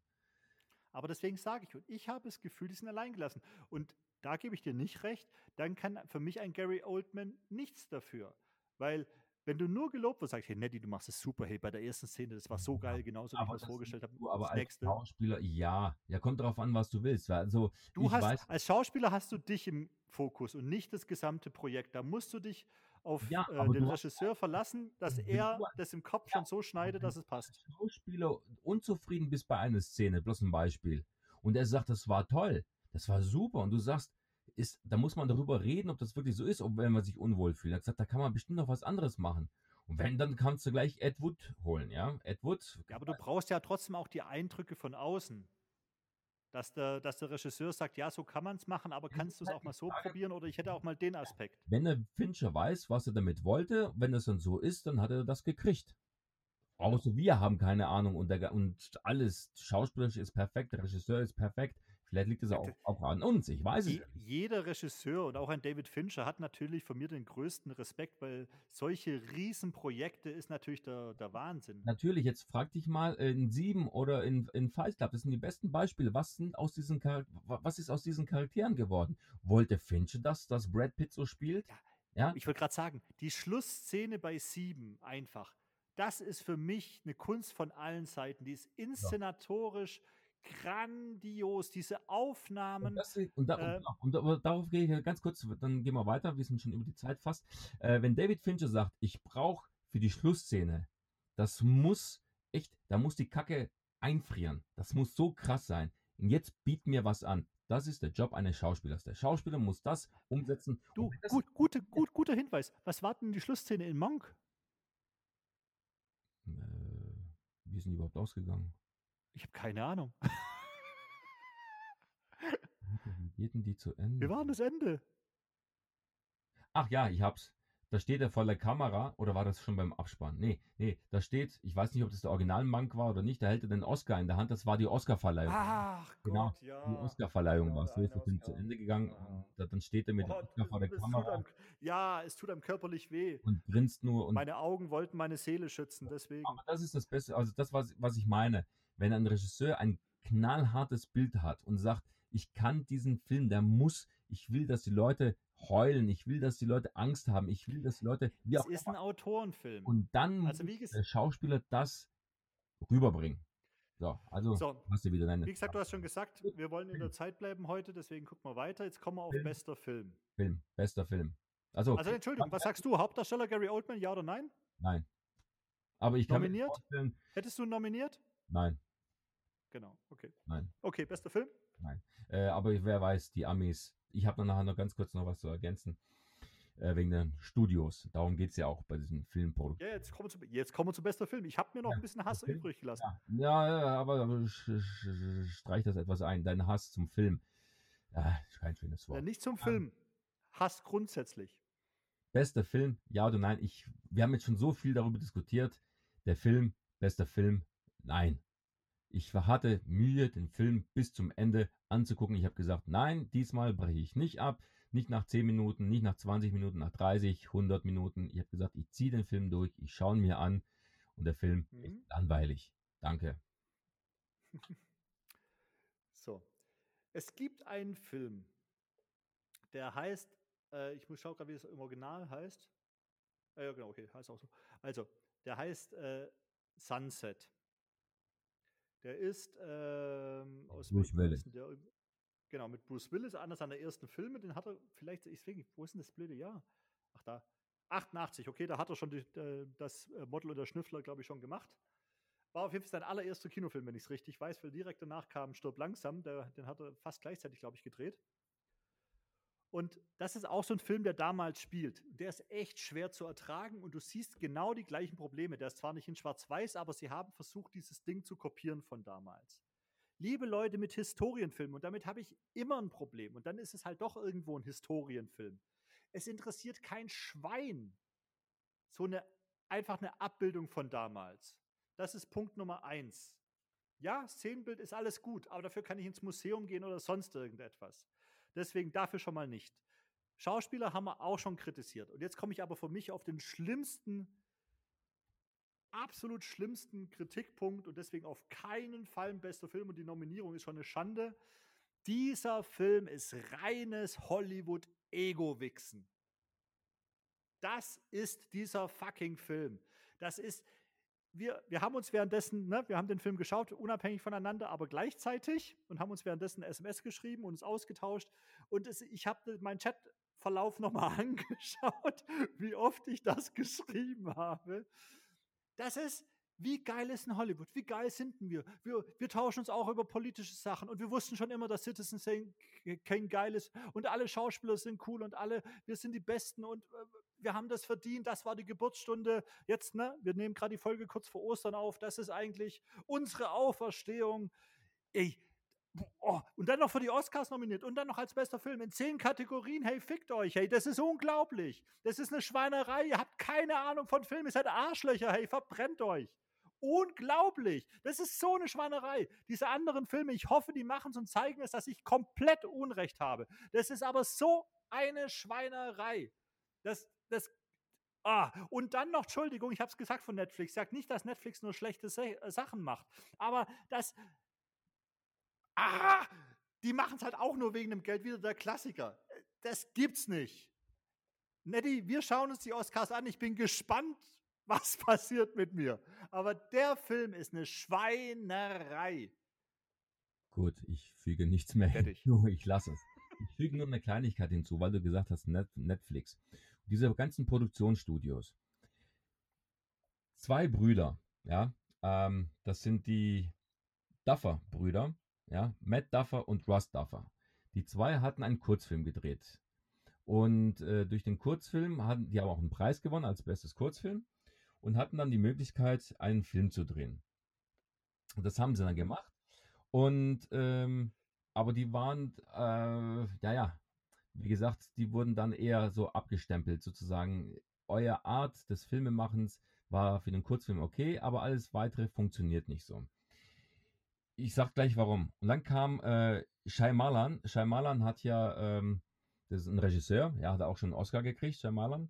Aber deswegen sage ich, und ich habe das Gefühl, die sind allein gelassen. Und da gebe ich dir nicht recht, dann kann für mich ein Gary Oldman nichts dafür. Weil, wenn du nur gelobt wirst, sagst, hey Nettie, du machst es super, hey, bei der ersten Szene, das war so geil, genauso wie ich mir das vorgestellt habe. Du aber als nächste. Schauspieler, ja, ja, kommt darauf an, was du willst. Also, Du hast, weiß, als Schauspieler hast du dich im Fokus und nicht das gesamte Projekt. Da musst du dich auf Ja, äh, aber den du hast- Regisseur verlassen, dass wenn er du- das im Kopf Ja, schon so schneidet, wenn dass es passt. als Schauspieler unzufrieden bist bei einer Szene, bloß ein Beispiel, und er sagt, das war toll, das war super, und du sagst, ist, da muss man darüber reden, ob das wirklich so ist, ob wenn man sich unwohl fühlt. Er hat gesagt, da kann man bestimmt noch was anderes machen. Und wenn, dann kannst du gleich Ed Wood holen, ja. Ed Wood, Ja, aber du brauchst ja trotzdem auch die Eindrücke von außen. Dass der, dass der Regisseur sagt, ja, so kann man es machen, aber kannst du es auch mal so probieren oder ich hätte auch mal den Aspekt. wenn der Fincher weiß, was er damit wollte, wenn es dann so ist, dann hat er das gekriegt. Außer wir haben keine Ahnung und, der, und alles schauspielerisch ist perfekt, der Regisseur ist perfekt. Vielleicht liegt es auch, auch an uns, ich weiß es. Je, jeder Regisseur und auch ein David Fincher hat natürlich von mir den größten Respekt, weil solche Riesenprojekte ist natürlich der, der Wahnsinn. Natürlich, jetzt frag dich mal in Sieben oder in, in Fight Club, das sind die besten Beispiele. Was sind aus diesen Char was ist aus diesen Charakteren geworden? Wollte Fincher das, dass Brad Pitt so spielt? Ja. Ja, Ich wollte gerade sagen, die Schlussszene bei Sieben einfach, das ist für mich eine Kunst von allen Seiten. Die ist inszenatorisch grandios, diese Aufnahmen. Und, und, da, äh, und, und, darauf gehe ich ganz kurz, dann gehen wir weiter, wir sind schon über die Zeit fast. Äh, wenn David Fincher sagt, ich brauche für die Schlussszene, das muss echt, da muss die Kacke einfrieren. Das muss so krass sein. Und jetzt biet mir was an. Das ist der Job eines Schauspielers. Der Schauspieler muss das umsetzen. Du, das gut, gute, gut, guter Hinweis. Was war denn die Schlussszene in Monk? Äh, wie sind die überhaupt ausgegangen? Ich habe keine Ahnung. Denn die zu Ende? Wir waren das Ende. Ach ja, ich hab's. Da steht er vor der Kamera, oder war das schon beim Abspann? Nee, nee, da steht, ich weiß nicht, ob das der Originalmank war oder nicht, da hält er den Oscar in der Hand, das war die Oscarverleihung. Ach Genau, Gott, ja. Die Oscarverleihung Ja, war der So ist das Film zu Oscar. Ende gegangen. Ja. Und da, dann steht er mit dem Oh, Oscar vor der es Kamera einem, ja, es tut einem körperlich weh. und grinst nur und Meine Augen wollten meine Seele schützen, deswegen. Aber das ist das Beste, also das, was, was ich meine. Wenn ein Regisseur ein knallhartes Bild hat und sagt, ich kann diesen Film, der muss, ich will, dass die Leute heulen, ich will, dass die Leute Angst haben, ich will, dass die Leute, wie Es ist ein Autorenfilm. und dann Also wie muss der Schauspieler das rüberbringen. So, also So, hast du wieder deine Wie gesagt, du hast schon gesagt, wir wollen in der Zeit bleiben heute, deswegen gucken wir weiter. Jetzt kommen wir auf Film. bester Film. Film, bester Film. Also, Also Entschuldigung, was sagst du? Hauptdarsteller Gary Oldman, ja oder nein? nein. Aber ich kann mir Nominiert? Hättest du nominiert? nein, Genau, okay. nein. Okay, bester Film? Äh, aber wer weiß, die Amis. Ich habe nachher noch ganz kurz noch was zu ergänzen. Äh, wegen den Studios. Darum geht es ja auch bei diesen Filmproduktionen. Ja, jetzt kommen wir zu, jetzt kommen wir zu bester Film. Ich habe mir noch Ja, ein bisschen Hass übrig gelassen. Ja, ja, ja, aber streich das etwas ein. Dein Hass zum Film. Ja, ist kein schönes Wort. nicht zum Film. Hass grundsätzlich. Bester Film, ja oder nein? Ich, wir haben jetzt schon so viel darüber diskutiert. Der Film, bester Film, nein. Ich hatte Mühe, den Film bis zum Ende anzugucken. Ich habe gesagt, nein, diesmal breche ich nicht ab. Nicht nach 10 Minuten, nicht nach 20 Minuten, nach 30, 100 Minuten. Ich habe gesagt, ich ziehe den Film durch, ich schaue ihn mir an und der Film Mhm. ist langweilig. Danke. So. Es gibt einen Film, der heißt, äh, ich muss schauen gerade, wie es im Original heißt. Äh, ja, genau, okay, heißt auch so. Also, der heißt äh, Sunset. Der ist ähm, aus Bruce Willis. der? Genau, mit Bruce Willis, einer seiner ersten Filme, den hat er vielleicht, ich nicht, wo ist denn das blöde Jahr? Ach da, 88, okay, da hat er schon die, äh, das äh, Model und der Schnüffler, glaube ich, schon gemacht. War auf jeden Fall sein allererster Kinofilm, wenn ich es richtig weiß, weil direkt danach kam Stirb langsam, der, den hat er fast gleichzeitig, glaube ich, gedreht. Und das ist auch so ein Film, der damals spielt. Der ist echt schwer zu ertragen und du siehst genau die gleichen Probleme. Der ist zwar nicht in Schwarz-Weiß, aber sie haben versucht, dieses Ding zu kopieren von damals. Liebe Leute mit Historienfilmen, und damit habe ich immer ein Problem. Und dann ist es halt doch irgendwo ein Historienfilm. Es interessiert kein Schwein. So eine einfach eine Abbildung von damals. Das ist Punkt Nummer eins. Ja, Szenenbild ist alles gut, aber dafür kann ich ins Museum gehen oder sonst irgendetwas. Deswegen dafür schon mal nicht. Schauspieler haben wir auch schon kritisiert. Und jetzt komme ich aber für mich auf den schlimmsten, absolut schlimmsten Kritikpunkt und deswegen auf keinen Fall ein bester Film und die Nominierung ist schon eine Schande. Dieser Film ist reines Hollywood-Ego-Wichsen. Das ist dieser fucking Film. Das ist, wir, wir haben uns währenddessen, ne, wir haben den Film geschaut, unabhängig voneinander, aber gleichzeitig und haben uns währenddessen SMS geschrieben und uns ausgetauscht. Und es, ich habe meinen Chatverlauf nochmal angeschaut, wie oft ich das geschrieben habe. Das ist, wie geil ist ein Hollywood? Wie geil sind wir? wir? Wir tauschen uns auch über politische Sachen und wir wussten schon immer, dass Citizen Kane geil ist und alle Schauspieler sind cool und alle, wir sind die Besten und äh, wir haben das verdient. Das war die Geburtsstunde. Jetzt, ne, wir nehmen gerade die Folge kurz vor Ostern auf. Das ist eigentlich unsere Auferstehung. Ey, oh, und dann noch für die Oscars nominiert und dann noch als bester Film in zehn Kategorien. Hey, fickt euch, hey, das ist unglaublich. Das ist eine Schweinerei. Ihr habt keine Ahnung von Film. Ihr seid Arschlöcher, hey, verbrennt euch. Unglaublich. Das ist so eine Schweinerei. Diese anderen Filme, ich hoffe, die machen es und zeigen es, dass ich komplett Unrecht habe. Das ist aber so eine Schweinerei. Das, das, ah, und dann noch, Entschuldigung, ich habe es gesagt von Netflix. Sage nicht, dass Netflix nur schlechte Se Sachen macht, aber das, ah, die machen es halt auch nur wegen dem Geld, wieder der Klassiker. Das gibt's nicht. Nettie, wir schauen uns die Oscars an. Ich bin gespannt, was passiert mit mir. Aber der Film ist eine Schweinerei. Gut, ich füge nichts mehr Fertig. hinzu. Ich lasse es. Ich füge nur eine Kleinigkeit hinzu, weil du gesagt hast, Net Netflix. Diese ganzen Produktionsstudios. Zwei Brüder, ja, ähm, das sind die Duffer-Brüder, ja, Matt Duffer und Russ Duffer. Die zwei hatten einen Kurzfilm gedreht. Und äh, durch den Kurzfilm hatten die haben auch einen Preis gewonnen als bestes Kurzfilm und hatten dann die Möglichkeit, einen Film zu drehen. Und das haben sie dann gemacht. Und ähm, aber die waren, äh, ja, ja, wie gesagt, die wurden dann eher so abgestempelt, sozusagen. Euer Art des Filmemachens war für den Kurzfilm okay, aber alles weitere funktioniert nicht so. Ich sag gleich warum. Und dann kam äh, Shyamalan. Shyamalan hat ja, ähm, das ist ein Regisseur, ja, hat auch schon einen Oscar gekriegt, Shyamalan.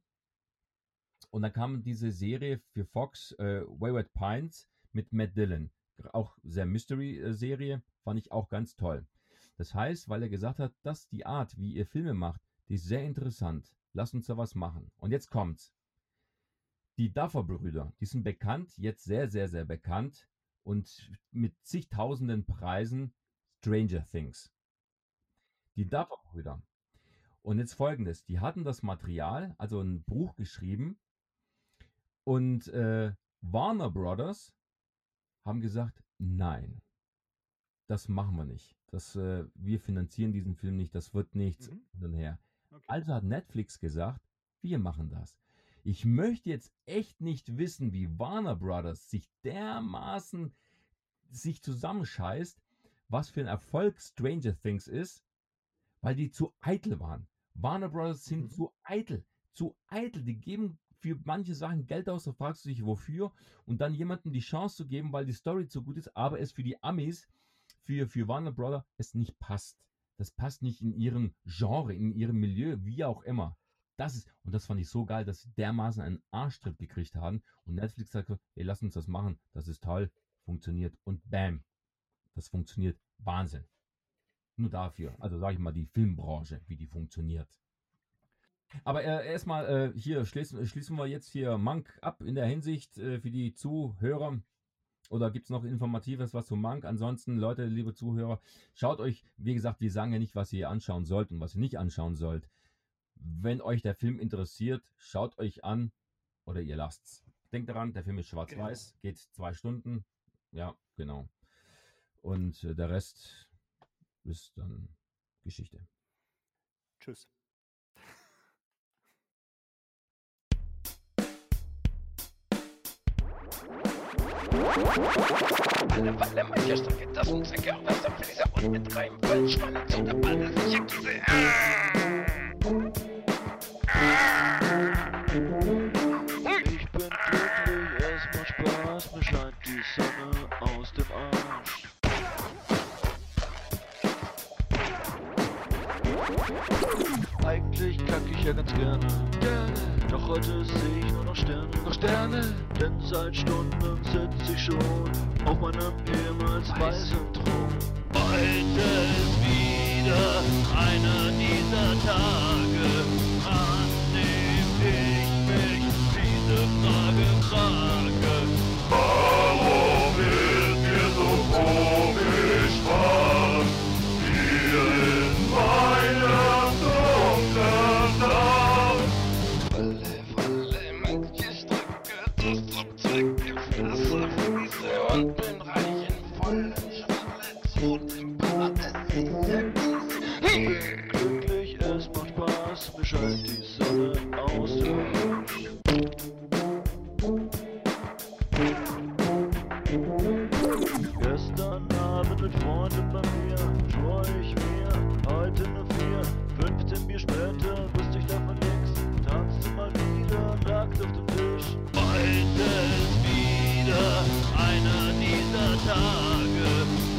Und dann kam diese Serie für Fox, äh, Wayward Pines, mit Matt Dillon. Auch sehr Mystery-Serie, fand ich auch ganz toll. Das heißt, weil er gesagt hat, dass die Art, wie ihr Filme macht, die ist sehr interessant. Lasst uns da was machen. Und jetzt kommt's. Die Duffer-Brüder, die sind bekannt, jetzt sehr, sehr, sehr bekannt und mit zigtausenden Preisen Stranger Things. Die Duffer-Brüder. Und jetzt folgendes: Die hatten das Material, also ein Buch geschrieben, und äh, Warner Brothers haben gesagt: Nein, das machen wir nicht. Das, äh, wir finanzieren diesen Film nicht, das wird nichts Mhm. und her. Okay. Also hat Netflix gesagt, wir machen das. Ich möchte jetzt echt nicht wissen, wie Warner Brothers sich dermaßen sich zusammenscheißt, was für ein Erfolg Stranger Things ist, weil die zu eitel waren. Warner Brothers sind Mhm. zu eitel, zu eitel. Die geben für manche Sachen Geld aus, da fragst du dich wofür und dann jemandem die Chance zu geben, weil die Story zu gut ist, aber es für die Amis, für, für Warner Brothers es nicht passt. Das passt nicht in ihrem Genre, in ihrem Milieu, wie auch immer. Das ist, und das fand ich so geil, dass sie dermaßen einen Arschtritt gekriegt haben und Netflix sagt so, ey, lass uns das machen, das ist toll, funktioniert und bam, das funktioniert Wahnsinn. Nur dafür, also sage ich mal, die Filmbranche, wie die funktioniert. Aber äh, erstmal äh, hier schließen, schließen wir jetzt hier Mank ab in der Hinsicht äh, für die Zuhörer. Oder gibt es noch Informatives was zu Mank? Ansonsten, Leute, liebe Zuhörer, schaut euch, wie gesagt, wir sagen ja nicht, was ihr anschauen sollt und was ihr nicht anschauen sollt. Wenn euch der Film interessiert, schaut euch an oder ihr lasst's. Denkt daran, der Film ist schwarz-weiß, geht zwei Stunden. Ja, genau. Und äh, der Rest ist dann Geschichte. Tschüss. Alle Walle, mancher Strecke, das und Zwecke, auf Wasser, Fräser und mit reinem Vollschwanne zu der Balle, sicher Käse. Ich bin glücklich, es macht Spaß, mir scheint die Sonne aus dem Arsch. Eigentlich kack ich ja ganz gerne. Doch heute sehe ich nur noch Sterne. Noch Sterne? Denn seit Stunden sitze ich schon auf meinem ehemals weißen Thron. Heute ist wieder einer dieser Tage, an dem ich mich diese Frage frage. Einer dieser Tage,